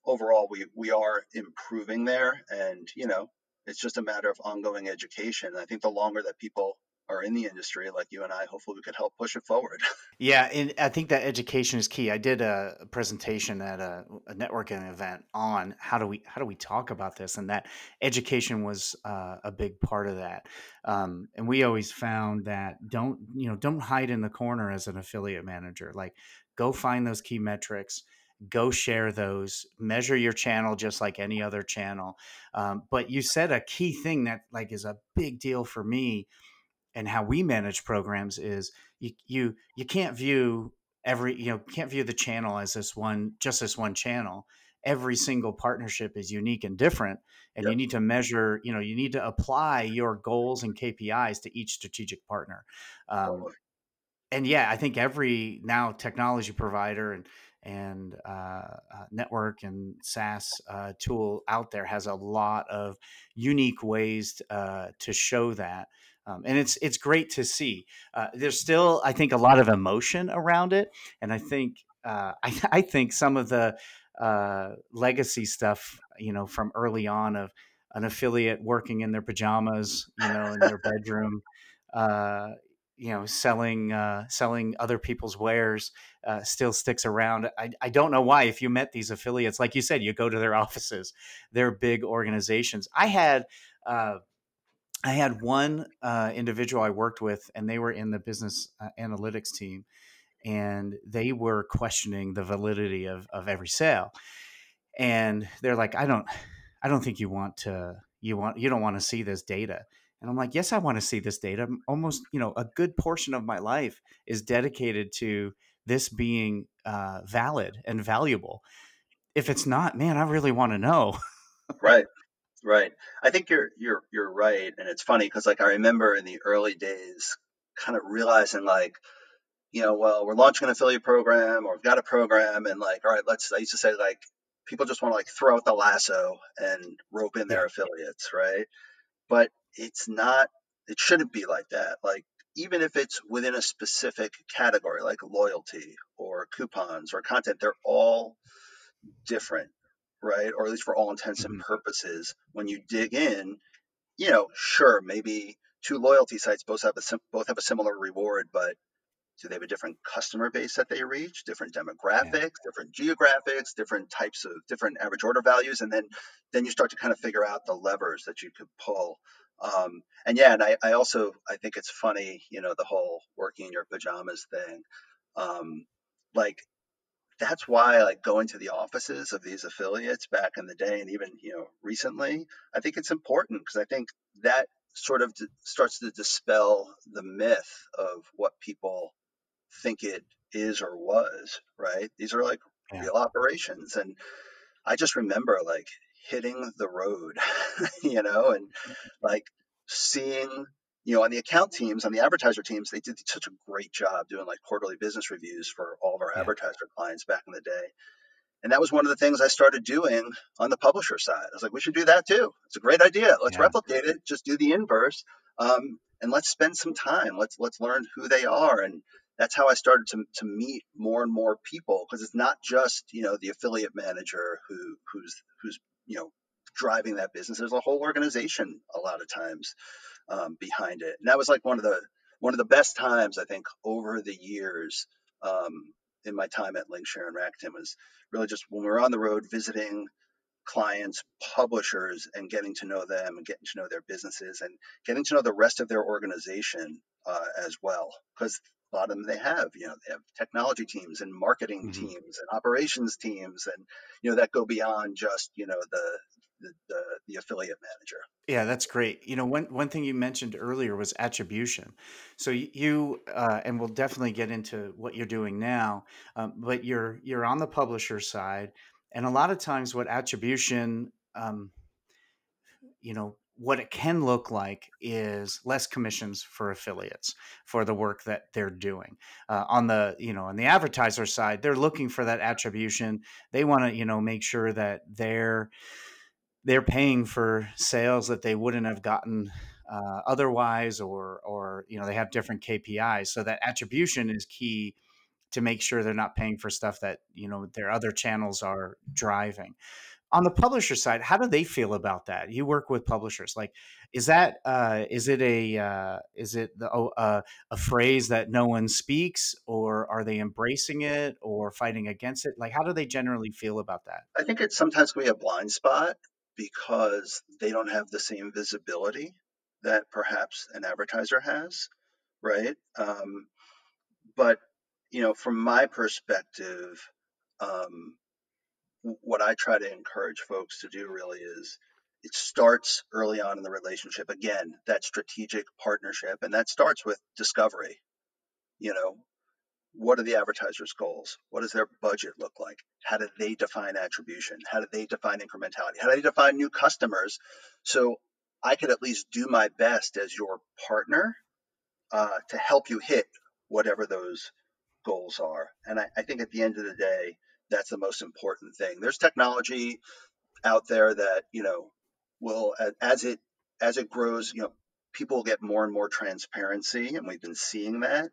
Speaker 2: overall we we are improving there and you know it's just a matter of ongoing education. I think the longer that people are in the industry like you and I, hopefully we could help push it forward.
Speaker 1: Yeah, and I think that education is key. I did a presentation at a, a networking event on how do we how do we talk about this, and that education was uh, a big part of that. Um, and we always found that don't you know don't hide in the corner as an affiliate manager. Like go find those key metrics go share those measure your channel just like any other channel um, but you said a key thing that like is a big deal for me and how we manage programs is you you you can't view every you know can't view the channel as this one just this one channel every single partnership is unique and different and yep. you need to measure you know you need to apply your goals and kpis to each strategic partner um, and yeah i think every now technology provider and and uh, uh, network and SaaS uh, tool out there has a lot of unique ways uh, to show that. Um, and it's it's great to see. Uh, there's still, I think, a lot of emotion around it, and I think uh, I, I, think some of the legacy stuff, you know, from early on of an affiliate working in their pajamas, you know, in their bedroom, uh, you know selling uh, selling other people's wares uh, still sticks around. I, I don't know why. If you met these affiliates, like you said, you go to their offices. They're big organizations. I had uh, I had one uh, individual I worked with, and they were in the business uh, analytics team, and they were questioning the validity of of every sale. And they're like, I don't, I don't think you want to, you want, you don't want to see this data and I'm like, yes, I want to see this data. Almost, you know, a good portion of my life is dedicated to this being uh, valid and valuable. If it's not, man, I really want to know.
Speaker 2: right. Right. I think you're you're you're right, and it's funny because like I remember in the early days, kind of realizing like, you know, well, we're launching an affiliate program or we've got a program, and like, all right, let's. I used to say like, people just want to like throw out the lasso and rope in their affiliates, right? But it's not. It shouldn't be like that. Like even if it's within a specific category, like loyalty or coupons or content, they're all different, right? Or at least for all intents and
Speaker 1: Mhm.
Speaker 2: purposes, when you dig in, you know, sure, maybe two loyalty sites both have a sim- both have a similar reward, but do they have a different customer base that they reach, different
Speaker 1: Yeah.
Speaker 2: demographics, different geographics, different types of different average order values, and then then you start to kind of figure out the levers that you could pull. Um, and yeah, and I, I also I think it's funny, you know, the whole working in your pajamas thing. Um, like that's why like going to the offices of these affiliates back in the day and even you know recently i think it's important because i think that sort of d- starts to dispel the myth of what people think it is or was right these are like
Speaker 1: Yeah.
Speaker 2: real operations and i just remember like hitting the road you know and like seeing you know on the account teams on the advertiser teams they did such a great job doing like quarterly business reviews for all of our
Speaker 1: Yeah.
Speaker 2: advertiser clients back in the day and that was one of the things I started doing on the publisher side. I was like, we should do that too. It's a great idea. Let's
Speaker 1: Yeah.
Speaker 2: replicate it. Just do the inverse, um, and let's spend some time. Let's let's learn who they are, and that's how I started to to meet more and more people because it's not just you know the affiliate manager who who's who's you know driving that business. There's a whole organization a lot of times um, behind it, and that was like one of the one of the best times I think over the years um, in my time at Linkshare and Rakuten was really just when we were on the road visiting clients, publishers, and getting to know them and getting to know their businesses and getting to know the rest of their organization uh, as well. Because a lot of them they have, you know, they have technology teams and marketing
Speaker 1: Mhm.
Speaker 2: teams and operations teams, and you know that go beyond just you know the the, the, affiliate manager.
Speaker 1: Yeah, that's great. You know, one one thing you mentioned earlier was attribution. So you uh, and we'll definitely get into what you're doing now, um, but you're you're on the publisher side, and a lot of times what attribution, um, you know, what it can look like is less commissions for affiliates for the work that they're doing. Uh, on the you know on the advertiser side, they're looking for that attribution. They want to you know make sure that they're they're paying for sales that they wouldn't have gotten uh, otherwise, or or you know they have different KPIs. So that attribution is key to make sure they're not paying for stuff that you know their other channels are driving. On the publisher side, how do they feel about that? You work with publishers, like is that uh, is it a uh, is it the, oh, uh, a phrase that no one speaks, or are they embracing it or fighting against it? Like, how do they generally feel about that?
Speaker 2: I think it's sometimes can be a blind spot because they don't have the same visibility that perhaps an advertiser has, right? Um, but you know, from my perspective, um, what I try to encourage folks to do really is it starts early on in the relationship. Again, that strategic partnership, and that starts with discovery. You know, what are the advertisers' goals? What does their budget look like? How do they define attribution? How do they define incrementality? How do they define new customers? So I could at least do my best as your partner uh, to help you hit whatever those goals are. And I, I think at the end of the day, that's the most important thing. There's technology out there that you know will as it as it grows, you know, people get more and more transparency, and we've been seeing that.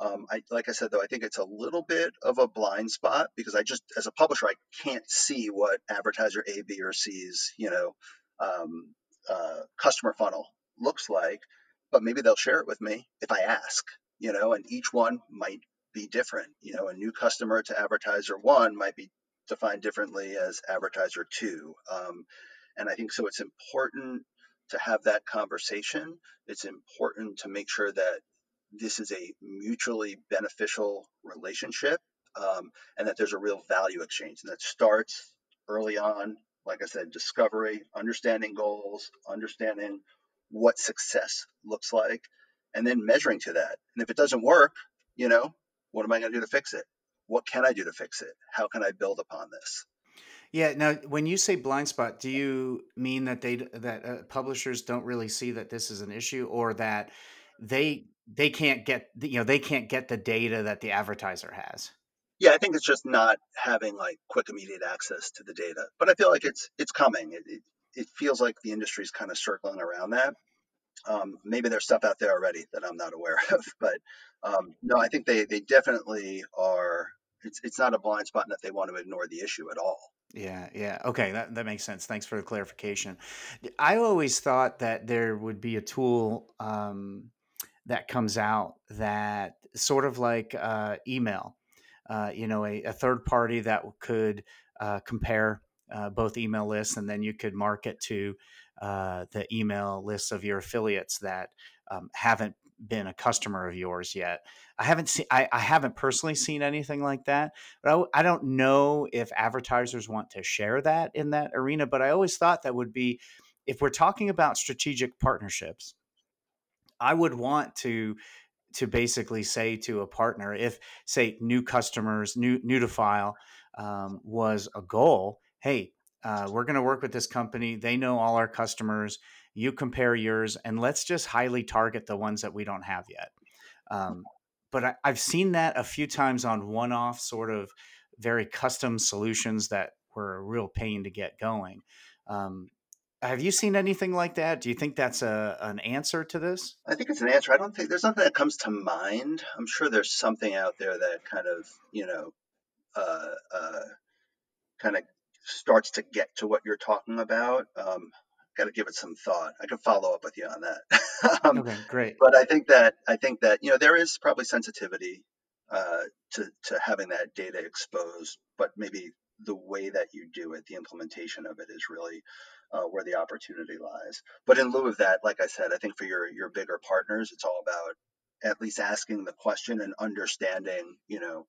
Speaker 2: Um, I, like I said, though, I think it's a little bit of a blind spot because I just, as a publisher, I can't see what advertiser A, B, or C's, you know, um, uh, customer funnel looks like. But maybe they'll share it with me if I ask, you know, and each one might be different. You know, a new customer to advertiser one might be defined differently as advertiser two. Um, and I think so. It's important to have that conversation. It's important to make sure that this is a mutually beneficial relationship um, and that there's a real value exchange. And that starts early on, like I said, discovery, understanding goals, understanding what success looks like, and then measuring to that. And if it doesn't work, you know, what am I going to do to fix it? What can I do to fix it? How can I build upon this?
Speaker 1: Yeah. Now, when you say blind spot, do you mean that they that uh, publishers don't really see that this is an issue, or that they they can't get you know they can't get the data that the advertiser has?
Speaker 2: Yeah, I think it's just not having like quick immediate access to the data. But I feel like it's it's coming. It it, it feels like the industry's kind of circling around that. Um, maybe there's stuff out there already that I'm not aware of, but um, no, I think they they definitely are. It's it's not a blind spot that they want to ignore the issue at all.
Speaker 1: Yeah, yeah. Okay, that, that makes sense. Thanks for the clarification. I always thought that there would be a tool um, that comes out that sort of like uh, email, uh, you know, a, a, third party that could uh, compare uh, both email lists and then you could market to uh, the email lists of your affiliates that um, haven't been a customer of yours yet. I haven't seen, I, I haven't personally seen anything like that, but I, I don't know if advertisers want to share that in that arena. But I always thought that would be, if we're talking about strategic partnerships, I would want to to basically say to a partner if say new customers new new to file um, was a goal hey uh, we're going to work with this company. They know all our customers. You compare yours and let's just highly target the ones that we don't have yet. Um, but I, have seen that a few times on one-off sort of very custom solutions that were a real pain to get going. Um, have you seen anything like that? Do you think that's a an answer to this?
Speaker 2: I think it's an answer. I don't think there's nothing that comes to mind. I'm sure there's something out there that kind of, you know, uh, uh, kind of starts to get to what you're talking about. Um, Got to give it some thought. I can follow up with you on that.
Speaker 1: um, okay, great.
Speaker 2: But I think that I think that you know there is probably sensitivity uh, to to having that data exposed, but maybe the way that you do it, the implementation of it, is really uh, where the opportunity lies. But in lieu of that, like I said, I think for your your bigger partners, it's all about at least asking the question and understanding, you know,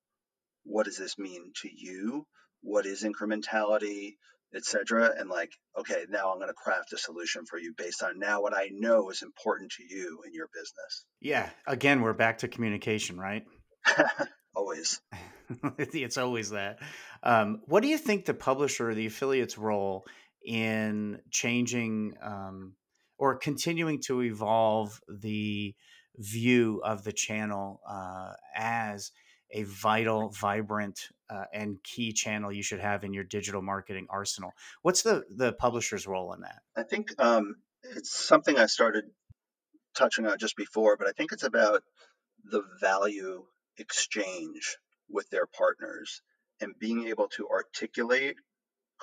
Speaker 2: what does this mean to you? What is incrementality, etc. And like, okay, now I'm going to craft a solution for you based on now what I know is important to you in your business.
Speaker 1: Yeah. Again, we're back to communication, right?
Speaker 2: always.
Speaker 1: it's always that. Um, what do you think the publisher, the affiliate's role in changing um, or continuing to evolve the view of the channel uh, as a vital, vibrant, uh, and key channel you should have in your digital marketing arsenal. What's the the publisher's role in that?
Speaker 2: I think um, it's something I started touching on just before, but I think it's about the value exchange with their partners and being able to articulate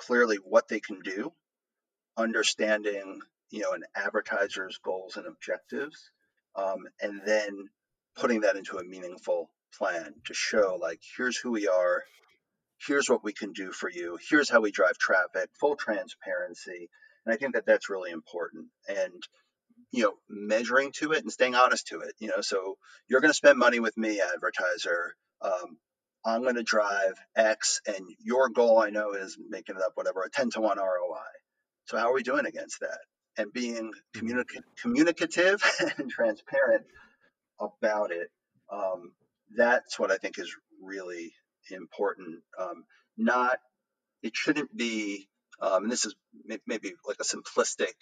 Speaker 2: clearly what they can do, understanding you know an advertiser's goals and objectives, um, and then putting that into a meaningful plan to show like here's who we are, here's what we can do for you, here's how we drive traffic, full transparency, and I think that that's really important. And you know, measuring to it and staying honest to it. You know, so you're going to spend money with me, advertiser. Um, I'm going to drive X, and your goal, I know, is making it up, whatever, a 10 to 1 ROI. So, how are we doing against that? And being mm-hmm. communicative and transparent about it. Um, that's what I think is really important. Um, not, it shouldn't be, um, and this is maybe like a simplistic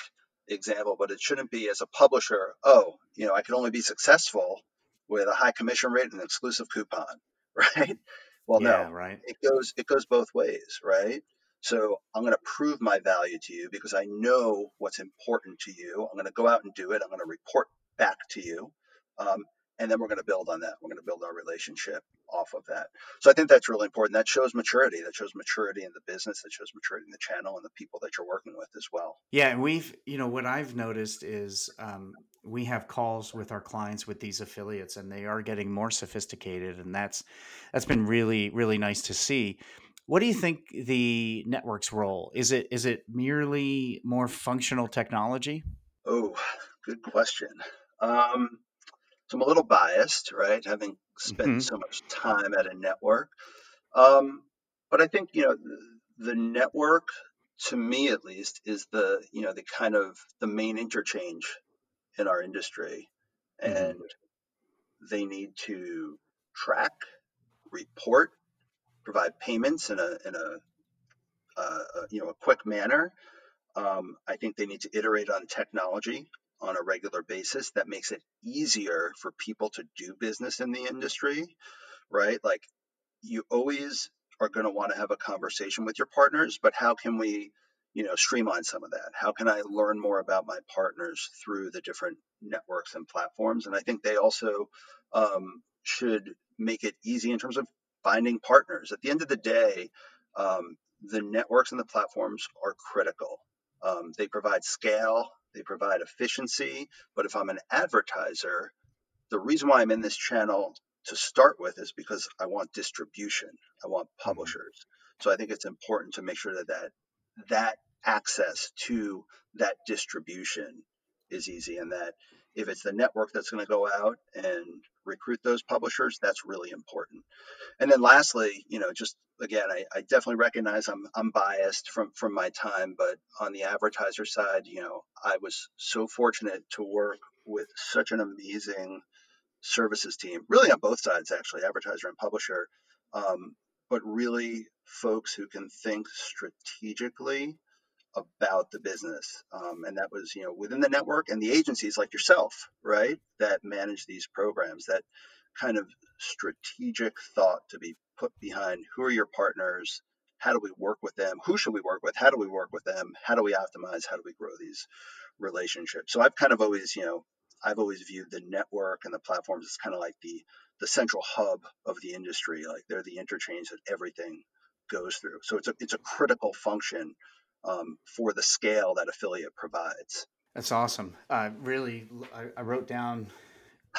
Speaker 2: example, but it shouldn't be as a publisher, oh, you know, I can only be successful with a high commission rate and an exclusive coupon, right? Well, yeah, no, right. It goes it goes both ways, right? So I'm going to prove my value to you because I know what's important to you. I'm going to go out and do it. I'm going to report back to you. Um, and then we're going to build on that. We're going to build our relationship off of that. So I think that's really important. That shows maturity. That shows maturity in the business. That shows maturity in the channel and the people that you're working with as well.
Speaker 1: Yeah, and we've you know what I've noticed is um, we have calls with our clients with these affiliates, and they are getting more sophisticated, and that's that's been really really nice to see. What do you think the network's role is? It is it merely more functional technology?
Speaker 2: Oh, good question. Um, so I'm a little biased, right? Having spent mm-hmm. so much time at a network. Um, but I think, you know, the, the network, to me at least, is the, you know, the kind of the main interchange in our industry. Mm-hmm. And they need to track, report, provide payments in a, in a uh, you know a quick manner. Um, I think they need to iterate on technology on a regular basis that makes it easier for people to do business in the industry, right? Like you always are going to want to have a conversation with your partners, but how can we, you know, streamline some of that? How can I learn more about my partners through the different networks and platforms? And I think they also um, should make it easy in terms of finding partners. At the end of the day, um, the networks and the platforms are critical. Um, they provide scale, they provide efficiency. But if I'm an advertiser, the reason why I'm in this channel to start with is because I want distribution. I want mm-hmm. publishers. So I think it's important to make sure that that, that access to that distribution is easy and that if it's the network that's going to go out and recruit those publishers, that's really important. And then lastly, you know, just again, I, I, definitely recognize I'm I'm biased from from my time, but on the advertiser side, you know, I was so fortunate to work with such an amazing services team, really on both sides, actually, advertiser and publisher, um, but really folks who can think strategically about the business. Um, and that was, you know, within the network and the agencies like yourself, right, that manage these programs, that kind of strategic thought to be put behind who are your partners, how do we work with them, who should we work with, how do we work with them, how do we optimize, how do we grow these relationships. So I've kind of always, you know, I've always viewed the network and the platforms as kind of like the the central hub of the industry. Like they're the interchange that everything goes through. So it's a it's a critical function um, for the scale that affiliate provides.
Speaker 1: That's awesome. Uh, really, I, I, wrote down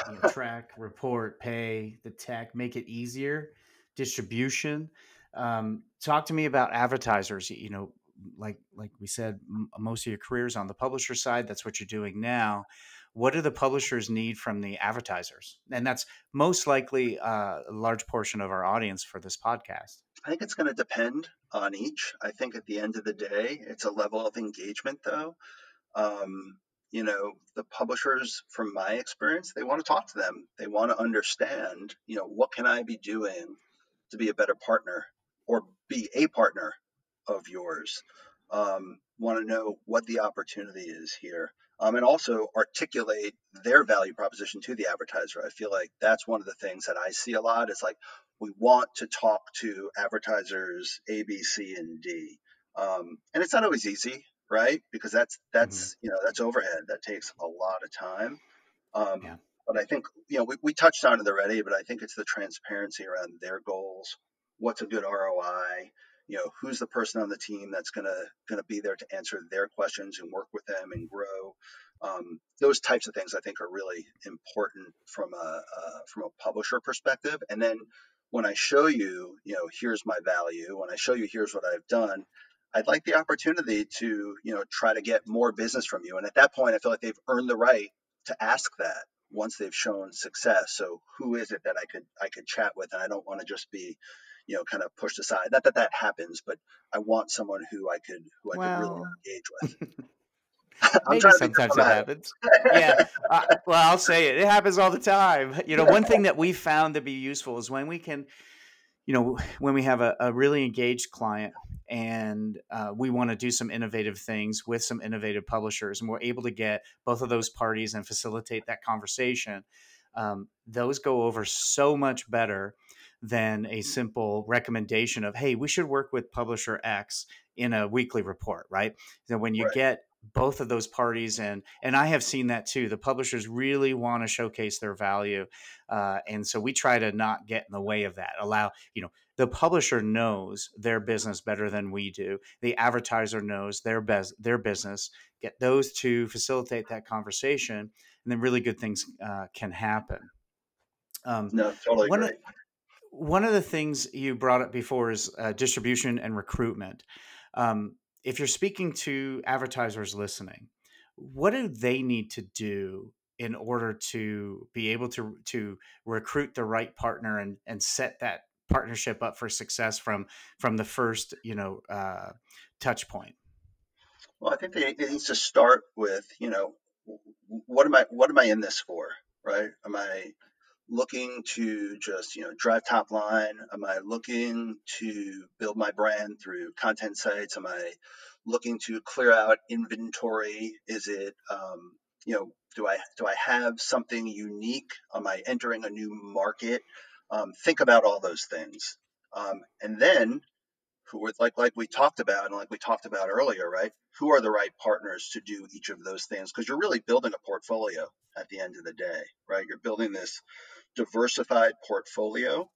Speaker 1: you know, track, report, pay, the tech, make it easier, distribution. Um, talk to me about advertisers. You know, like like we said, m- most of your careers on the publisher side. That's what you're doing now what do the publishers need from the advertisers? And that's most likely uh, a large portion of our audience for this podcast.
Speaker 2: I think it's going to depend on each. I think at the end of the day, it's a level of engagement, though. Um, you know, the publishers, from my experience, they want to talk to them. They want to understand, you know, what can I be doing to be a better partner or be a partner of yours? Um, want to know what the opportunity is here um, and also articulate their value proposition to the advertiser. I feel like that's one of the things that I see a lot. It's like we want to talk to advertisers A, B, C, and D, um, and it's not always easy, right? Because that's that's mm-hmm. you know that's overhead that takes a lot of time. Um, yeah. But I think you know we, we touched on it already, but I think it's the transparency around their goals. What's a good ROI? You know who's the person on the team that's gonna gonna be there to answer their questions and work with them and grow? Um, those types of things i think are really important from a uh, from a publisher perspective. And then when i show you you know here's my value when i show you here's what i've done i'd like the opportunity to you know try to get more business from you. And at that point i feel like they've earned the right to ask that once they've shown success. So who is it that i could i could chat with? And i don't want to just be you know, kind of pushed aside. Not that that happens, but I want someone who I could who I well, could really engage with.
Speaker 1: Maybe sometimes it happens. yeah. Uh, well, I'll say it. It happens all the time. You know, one thing that we found to be useful is when we can, you know, when we have a, a really engaged client and uh, we want to do some innovative things with some innovative publishers, and we're able to get both of those parties and facilitate that conversation. Um, those go over so much better than a simple recommendation of, hey, we should work with publisher X in a weekly report, right? So when you right. get both of those parties and and i have seen that too the publishers really want to showcase their value uh, and so we try to not get in the way of that allow you know the publisher knows their business better than we do the advertiser knows their best their business get those to facilitate that conversation and then really good things uh, can happen
Speaker 2: um, no totally one, agree
Speaker 1: one of the things you brought up before is uh, distribution and recruitment. Um, if you're speaking to advertisers listening, what do they need to do in order to be able to to recruit the right partner and and set that partnership up for success from from the first you know uh, touch point?
Speaker 2: Well, I think they, it needs to start with you know what am I what am I in this for, right? Am I looking to just you know drive top line? Am I looking to build my brand through content sites? Am I looking to clear out inventory? Is it um, you know do I do I have something unique? Am I entering a new market? Um, think about all those things, um, and then who are like like we talked about and like we talked about earlier, right? Who are the right partners to do each of those things? Because you're really building a portfolio at the end of the day, right? You're building this diversified portfolio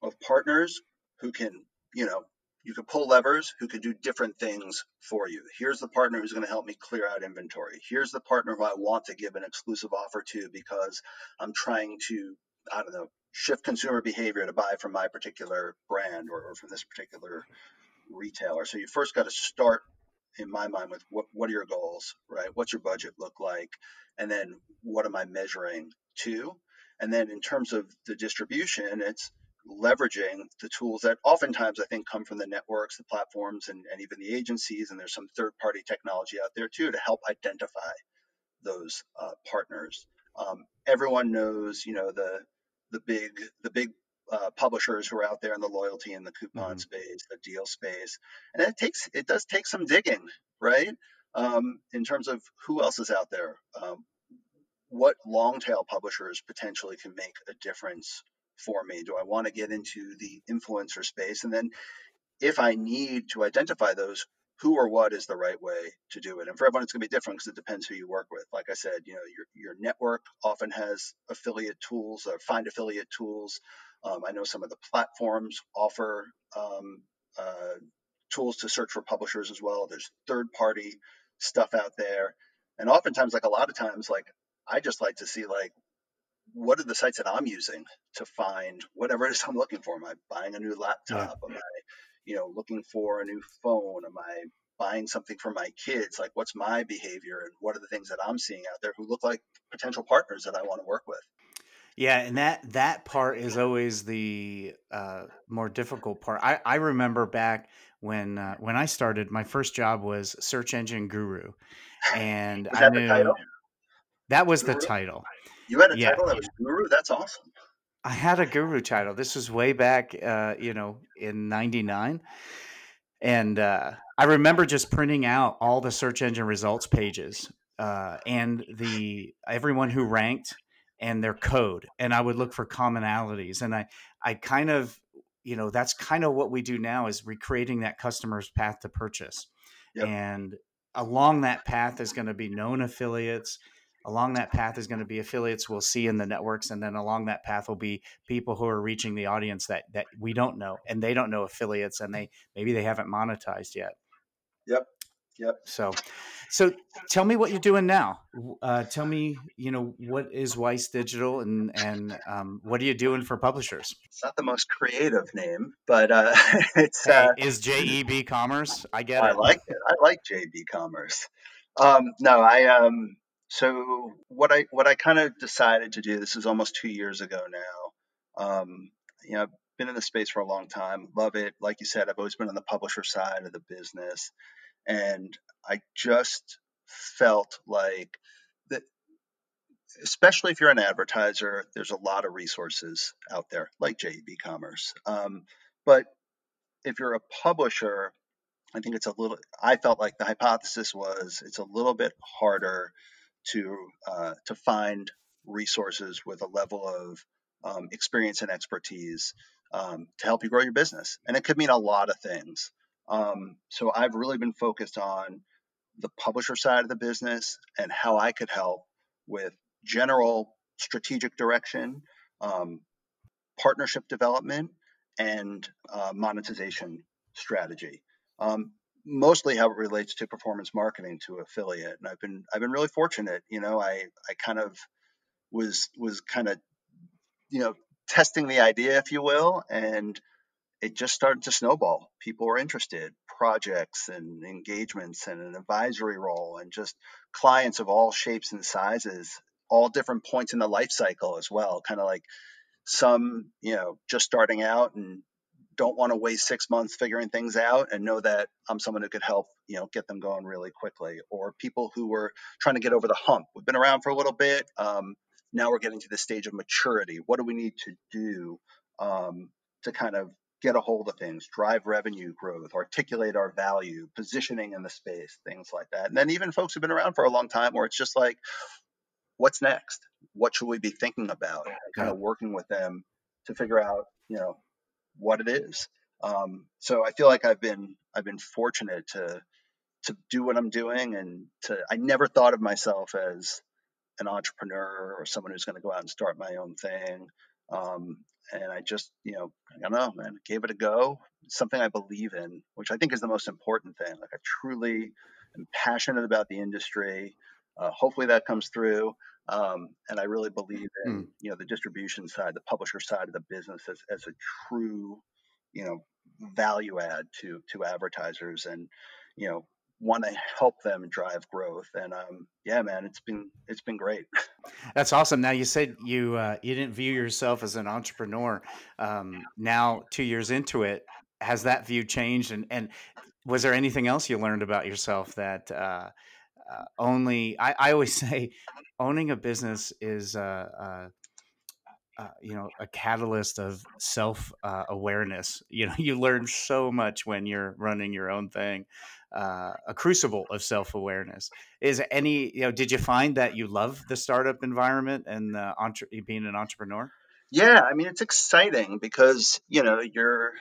Speaker 2: of partners who can, you know, you can pull levers who can do different things for you. Here's the partner who's going to help me clear out inventory. Here's the partner who I want to give an exclusive offer to because I'm trying to, I don't know, shift consumer behavior to buy from my particular brand or, or from this particular retailer. So you first got to start, in my mind, with what, what are your goals, right? What's your budget look like? And then what am I measuring to? And then in terms of the distribution, it's leveraging the tools that oftentimes I think come from the networks, the platforms, and, and even the agencies. And there's some third party technology out there too to help identify those uh, partners. Um, everyone knows, you know, the the big the big uh, publishers who are out there in the loyalty and the coupon mm-hmm. space, the deal space, and it takes it does take some digging, right? Um, in terms of who else is out there, um, what long tail publishers potentially can make a difference for me? Do I want to get into the influencer space? And then if I need to identify those, who or what is the right way to do it? And for everyone, it's going to be different because it depends who you work with. Like I said, you know, your, your network often has affiliate tools or find affiliate tools. Um, I know some of the platforms offer um, uh, tools to search for publishers as well. There's third party stuff out there. And oftentimes, like a lot of times, like I just like to see like what are the sites that I'm using to find whatever it is I'm looking for? Am I buying a new laptop? Am I, you know, looking for a new phone? Am I buying something for my kids? Like, what's my behavior and what are the things that I'm seeing out there who look like potential partners that I want to work with?
Speaker 1: Yeah, and that that part is always the uh, more difficult part. I, I remember back when uh, when I started, my first job was search engine guru, and I knew that was guru? the title.
Speaker 2: You had a yeah. title that was guru. That's awesome.
Speaker 1: I had a guru title. This was way back, uh, you know, in '99, and uh, I remember just printing out all the search engine results pages uh, and the everyone who ranked and their code, and I would look for commonalities, and I I kind of you know that's kind of what we do now is recreating that customer's path to purchase, yep. and along that path is going to be known affiliates along that path is going to be affiliates we'll see in the networks and then along that path will be people who are reaching the audience that that we don't know and they don't know affiliates and they maybe they haven't monetized yet.
Speaker 2: Yep yep.
Speaker 1: So so tell me what you're doing now. Uh, tell me you know what is weiss digital and and um, what are you doing for publishers?
Speaker 2: It's not the most creative name but uh, it's
Speaker 1: hey, uh, is jeb commerce? I get
Speaker 2: I
Speaker 1: it.
Speaker 2: i like it. I like jb commerce. Um, no i um so what I what I kind of decided to do. This is almost two years ago now. Um, you know, I've been in the space for a long time. Love it. Like you said, I've always been on the publisher side of the business, and I just felt like that. Especially if you're an advertiser, there's a lot of resources out there, like JEB Commerce. Um, but if you're a publisher, I think it's a little. I felt like the hypothesis was it's a little bit harder to uh, to find resources with a level of um, experience and expertise um, to help you grow your business, and it could mean a lot of things. Um, so I've really been focused on the publisher side of the business and how I could help with general strategic direction, um, partnership development, and uh, monetization strategy. Um, mostly how it relates to performance marketing to affiliate and i've been i've been really fortunate you know i i kind of was was kind of you know testing the idea if you will and it just started to snowball. People were interested. Projects and engagements and an advisory role and just clients of all shapes and sizes all different points in the life cycle as well kind of like some you know just starting out and don't want to waste six months figuring things out and know that I'm someone who could help, you know, get them going really quickly. Or people who were trying to get over the hump. We've been around for a little bit, um, now we're getting to the stage of maturity. What do we need to do um, to kind of get a hold of things, drive revenue growth, articulate our value, positioning in the space, things like that. And then even folks who've been around for a long time where it's just like, what's next? What should we be thinking about? And kind of working with them to figure out, you know, what it is. Um, so I feel like I've been I've been fortunate to to do what I'm doing and to I never thought of myself as an entrepreneur or someone who's going to go out and start my own thing. Um, and I just, you know, I don't know, man, gave it a go. something I believe in, which I think is the most important thing. Like I truly am passionate about the industry. Uh, hopefully that comes through. Um, and I really believe in, mm. you know, the distribution side, the publisher side of the business as, as a true, you know, value add to to advertisers. And, you know, want to help them drive growth and um, yeah man it's been it's been great
Speaker 1: that's awesome now you said you uh, you didn't view yourself as an entrepreneur um, now two years into it has that view changed and and was there anything else you learned about yourself that uh, uh, only I, I always say owning a business is uh, uh, uh, you know a catalyst of self uh, awareness you know you learn so much when you're running your own thing uh, a crucible of self awareness. Is any you know? Did you find that you love the startup environment and entre- being an entrepreneur?
Speaker 2: Yeah, I mean it's exciting because you know you're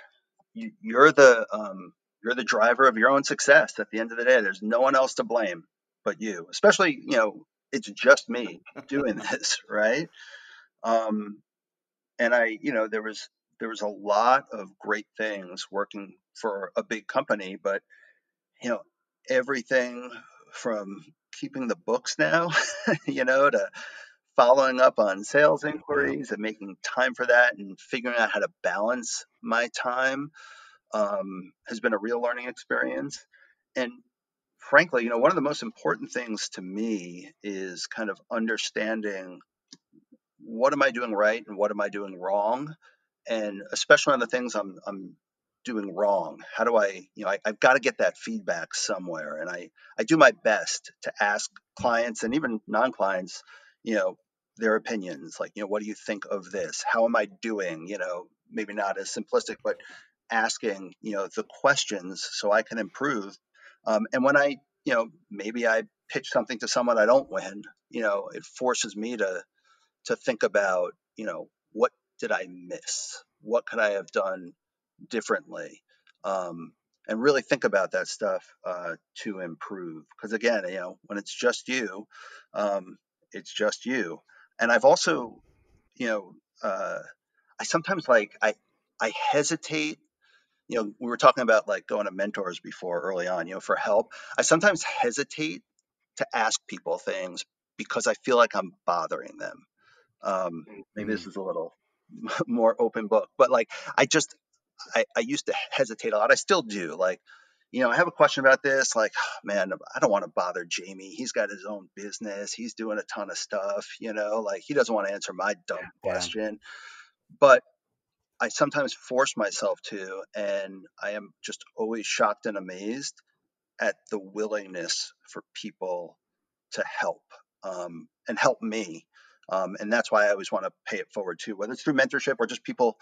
Speaker 2: you, you're the um, you're the driver of your own success. At the end of the day, there's no one else to blame but you. Especially you know it's just me doing this, right? Um, and I, you know, there was there was a lot of great things working for a big company, but you know, everything from keeping the books now, you know, to following up on sales inquiries and making time for that and figuring out how to balance my time um, has been a real learning experience. And frankly, you know, one of the most important things to me is kind of understanding what am I doing right and what am I doing wrong, and especially on the things I'm I'm doing wrong? How do I, you know, I, have got to get that feedback somewhere. And I, I do my best to ask clients and even non clients, you know, their opinions. Like, you know, what do you think of this? How am I doing? You know, maybe not as simplistic, but asking, you know, the questions so I can improve. Um, and when I, you know, maybe I pitch something to someone I don't win, you know, it forces me to, to think about, you know, what did I miss? What could I have done differently? Um, and really think about that stuff uh, to improve. Because again you know when it's just you um, it's just you. And i've also you know uh, i sometimes like i i hesitate you know we were talking about like going to mentors before early on you know for help i sometimes hesitate to ask people things because i feel like i'm bothering them um, maybe this mm. is a little more open book but like i just I, I used to hesitate a lot. I still do. Like, you know, I have a question about this. Like, man, I don't want to bother Jamie. He's got his own business. He's doing a ton of stuff. You know, like he doesn't want to answer my dumb yeah. question. But I sometimes force myself to, and I am just always shocked and amazed at the willingness for people to help um, and help me. Um, and that's why I always want to pay it forward too, whether it's through mentorship or just people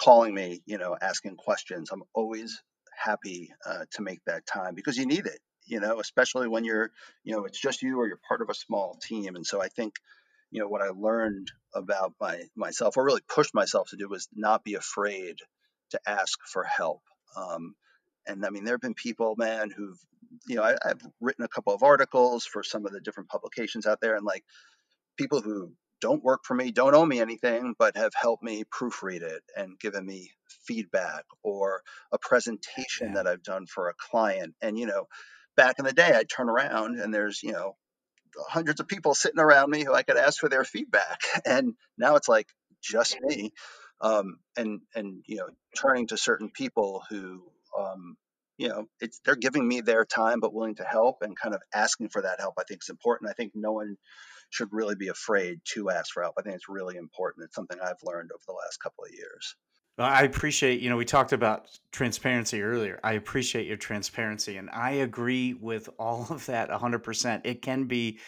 Speaker 2: calling me, you know, asking questions. I'm always happy uh, to make that time because you need it, you know, especially when you're, you know, it's just you or you're part of a small team. And so I think, you know, what I learned about my myself or really pushed myself to do was not be afraid to ask for help. Um, and I mean, there have been people, man, who've, you know, I, I've written a couple of articles for some of the different publications out there, and like people who don't work for me, don't owe me anything, but have helped me proofread it and given me feedback or a presentation yeah. that I've done for a client. And, you know, back in the day, I'd turn around and there's, you know, hundreds of people sitting around me who I could ask for their feedback. And now it's like just me. Um, and, and, you know, turning to certain people who, um, you know, it's they're giving me their time, but willing to help and kind of asking for that help. I think is important. I think no one should really be afraid to ask for help. I think it's really important. It's something I've learned over the last couple of years.
Speaker 1: I appreciate, you know, we talked about transparency earlier. I appreciate your transparency and I agree with all of that 100%. It can be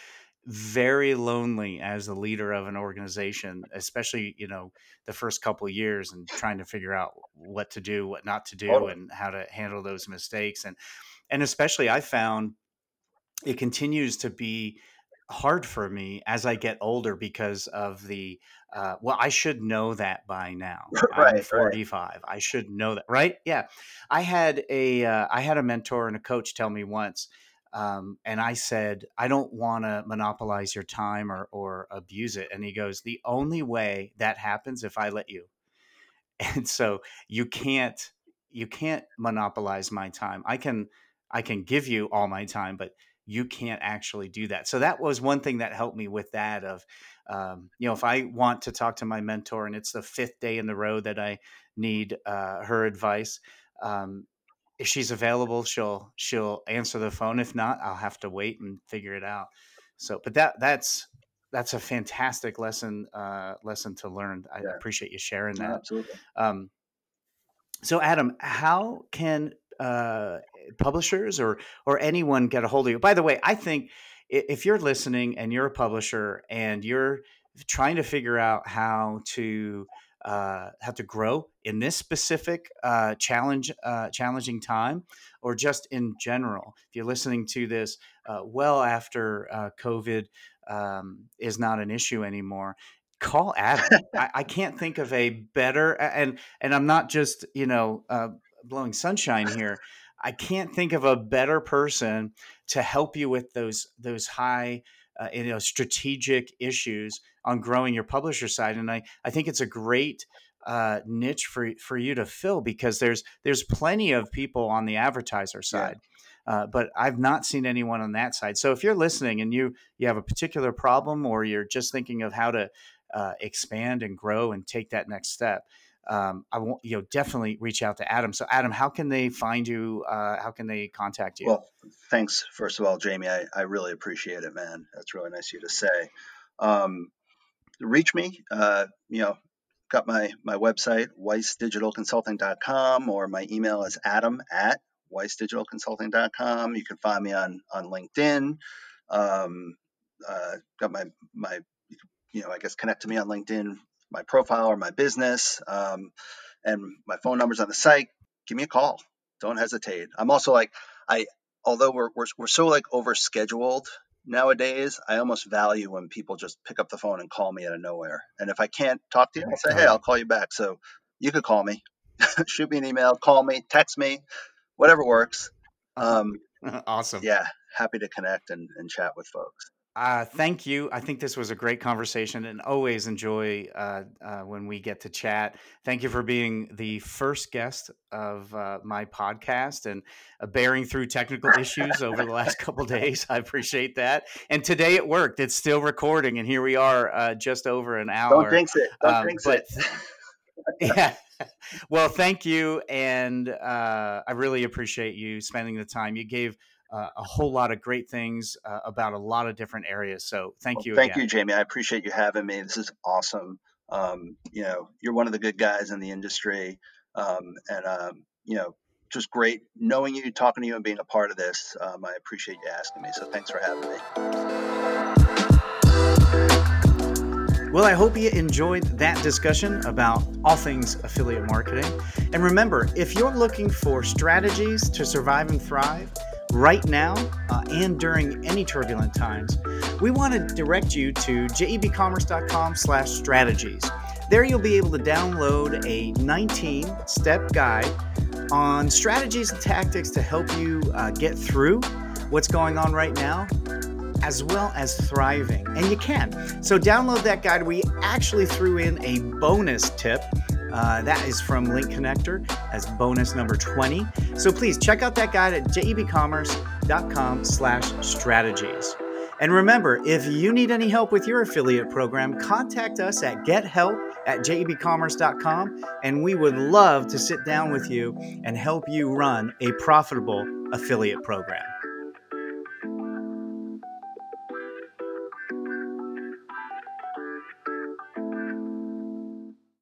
Speaker 1: very lonely as a leader of an organization, especially you know the first couple years and trying to figure out what to do, what not to do, and how to handle those mistakes. And and especially I found it continues to be hard for me as I get older because of the uh, well, I should know that by now. right, I'm 45. Right. I should know that, right? Yeah. I had a uh, I had a mentor and a coach tell me once, um, and I said, I don't want to monopolize your time or or abuse it. And he goes, the only way that happens if I let you. And so you can't you can't monopolize my time. I can I can give you all my time, but you can't actually do that. So that was one thing that helped me with that of, um, you know, if I want to talk to my mentor and it's the fifth day in the row that I need uh, her advice, um, if she's available, she'll she'll answer the phone. If not, I'll have to wait and figure it out. So, but that that's that's a fantastic lesson uh, lesson to learn. I yeah. appreciate you sharing that.
Speaker 2: absolutely. Um,
Speaker 1: so, Adam, how can uh, publishers or or anyone get a hold of you. By the way, I think if you're listening and you're a publisher and you're trying to figure out how to uh, how to grow in this specific uh, challenge uh, challenging time, or just in general, if you're listening to this uh, well after uh, COVID um, is not an issue anymore, call Adam. I, I, can't think of a better and and I'm not just you know uh, blowing sunshine here. I can't think of a better person to help you with those those high uh, you know strategic issues on growing your publisher side and I I think it's a great uh, niche for for you to fill because there's there's plenty of people on the advertiser side. Yeah. Uh, but I've not seen anyone on that side. So if you're listening and you you have a particular problem or you're just thinking of how to uh, expand and grow and take that next step, um, I want you know definitely reach out to Adam. So Adam, how can they find you? Uh, how can they contact you?
Speaker 2: Well, thanks first of all, Jamie. I, I really appreciate it, man. That's really nice of you to say. Um, reach me. Uh, you know, got my my website weissdigitalconsulting.com or my email is adam at weissdigitalconsulting.com. You can find me on on LinkedIn. Um, uh, got my my you know I guess connect to me on LinkedIn my profile or my business, um, and my phone number's on the site. Give me a call. Don't hesitate. I'm also like I, although we're we're, we're so like overscheduled nowadays, I almost value when people just pick up the phone and call me out of nowhere. And if I can't talk to you, I'll say, hey, I'll call you back. So you could call me, shoot me an email, call me, text me, whatever works.
Speaker 1: Um, awesome.
Speaker 2: Yeah, happy to connect and, and chat with folks.
Speaker 1: Uh, thank you. I think this was a great conversation and always enjoy uh, uh, when we get to chat. Thank you for being the first guest of uh, my podcast and uh, bearing through technical issues over the last couple days. I appreciate that. And today it worked. It's still recording, and here we are uh, just over an hour.
Speaker 2: Don't jinx it. Don't um, jinx it.
Speaker 1: yeah. Well, thank you. And I really appreciate you spending the time. You gave uh, a whole lot of great things uh, about a lot of different areas. So thank well, you.
Speaker 2: Thank
Speaker 1: again.
Speaker 2: you, Jamie. I appreciate you having me. This is awesome. Um, you know, you're one of the good guys in the industry, um, and um, you know, just great knowing you, talking to you, and being a part of this. Um, I appreciate you asking me. So thanks for having me.
Speaker 1: Well, I hope you enjoyed that discussion about all things affiliate marketing. And remember, if you're looking for strategies to survive and thrive, right now uh, and during any turbulent times, we want to direct you to jebcommerce.com slash strategies. There you'll be able to download a 19-step guide on strategies and tactics to help you uh, get through what's going on right now as well as thriving. And you can. So download that guide. We actually threw in a bonus tip uh, that is from Link Connector as bonus number 20. So please check out that guide at jebcommerce.com slash strategies. And remember, if you need any help with your affiliate program, contact us at gethelp at jebcommerce.com and we would love to sit down with you and help you run a profitable affiliate program.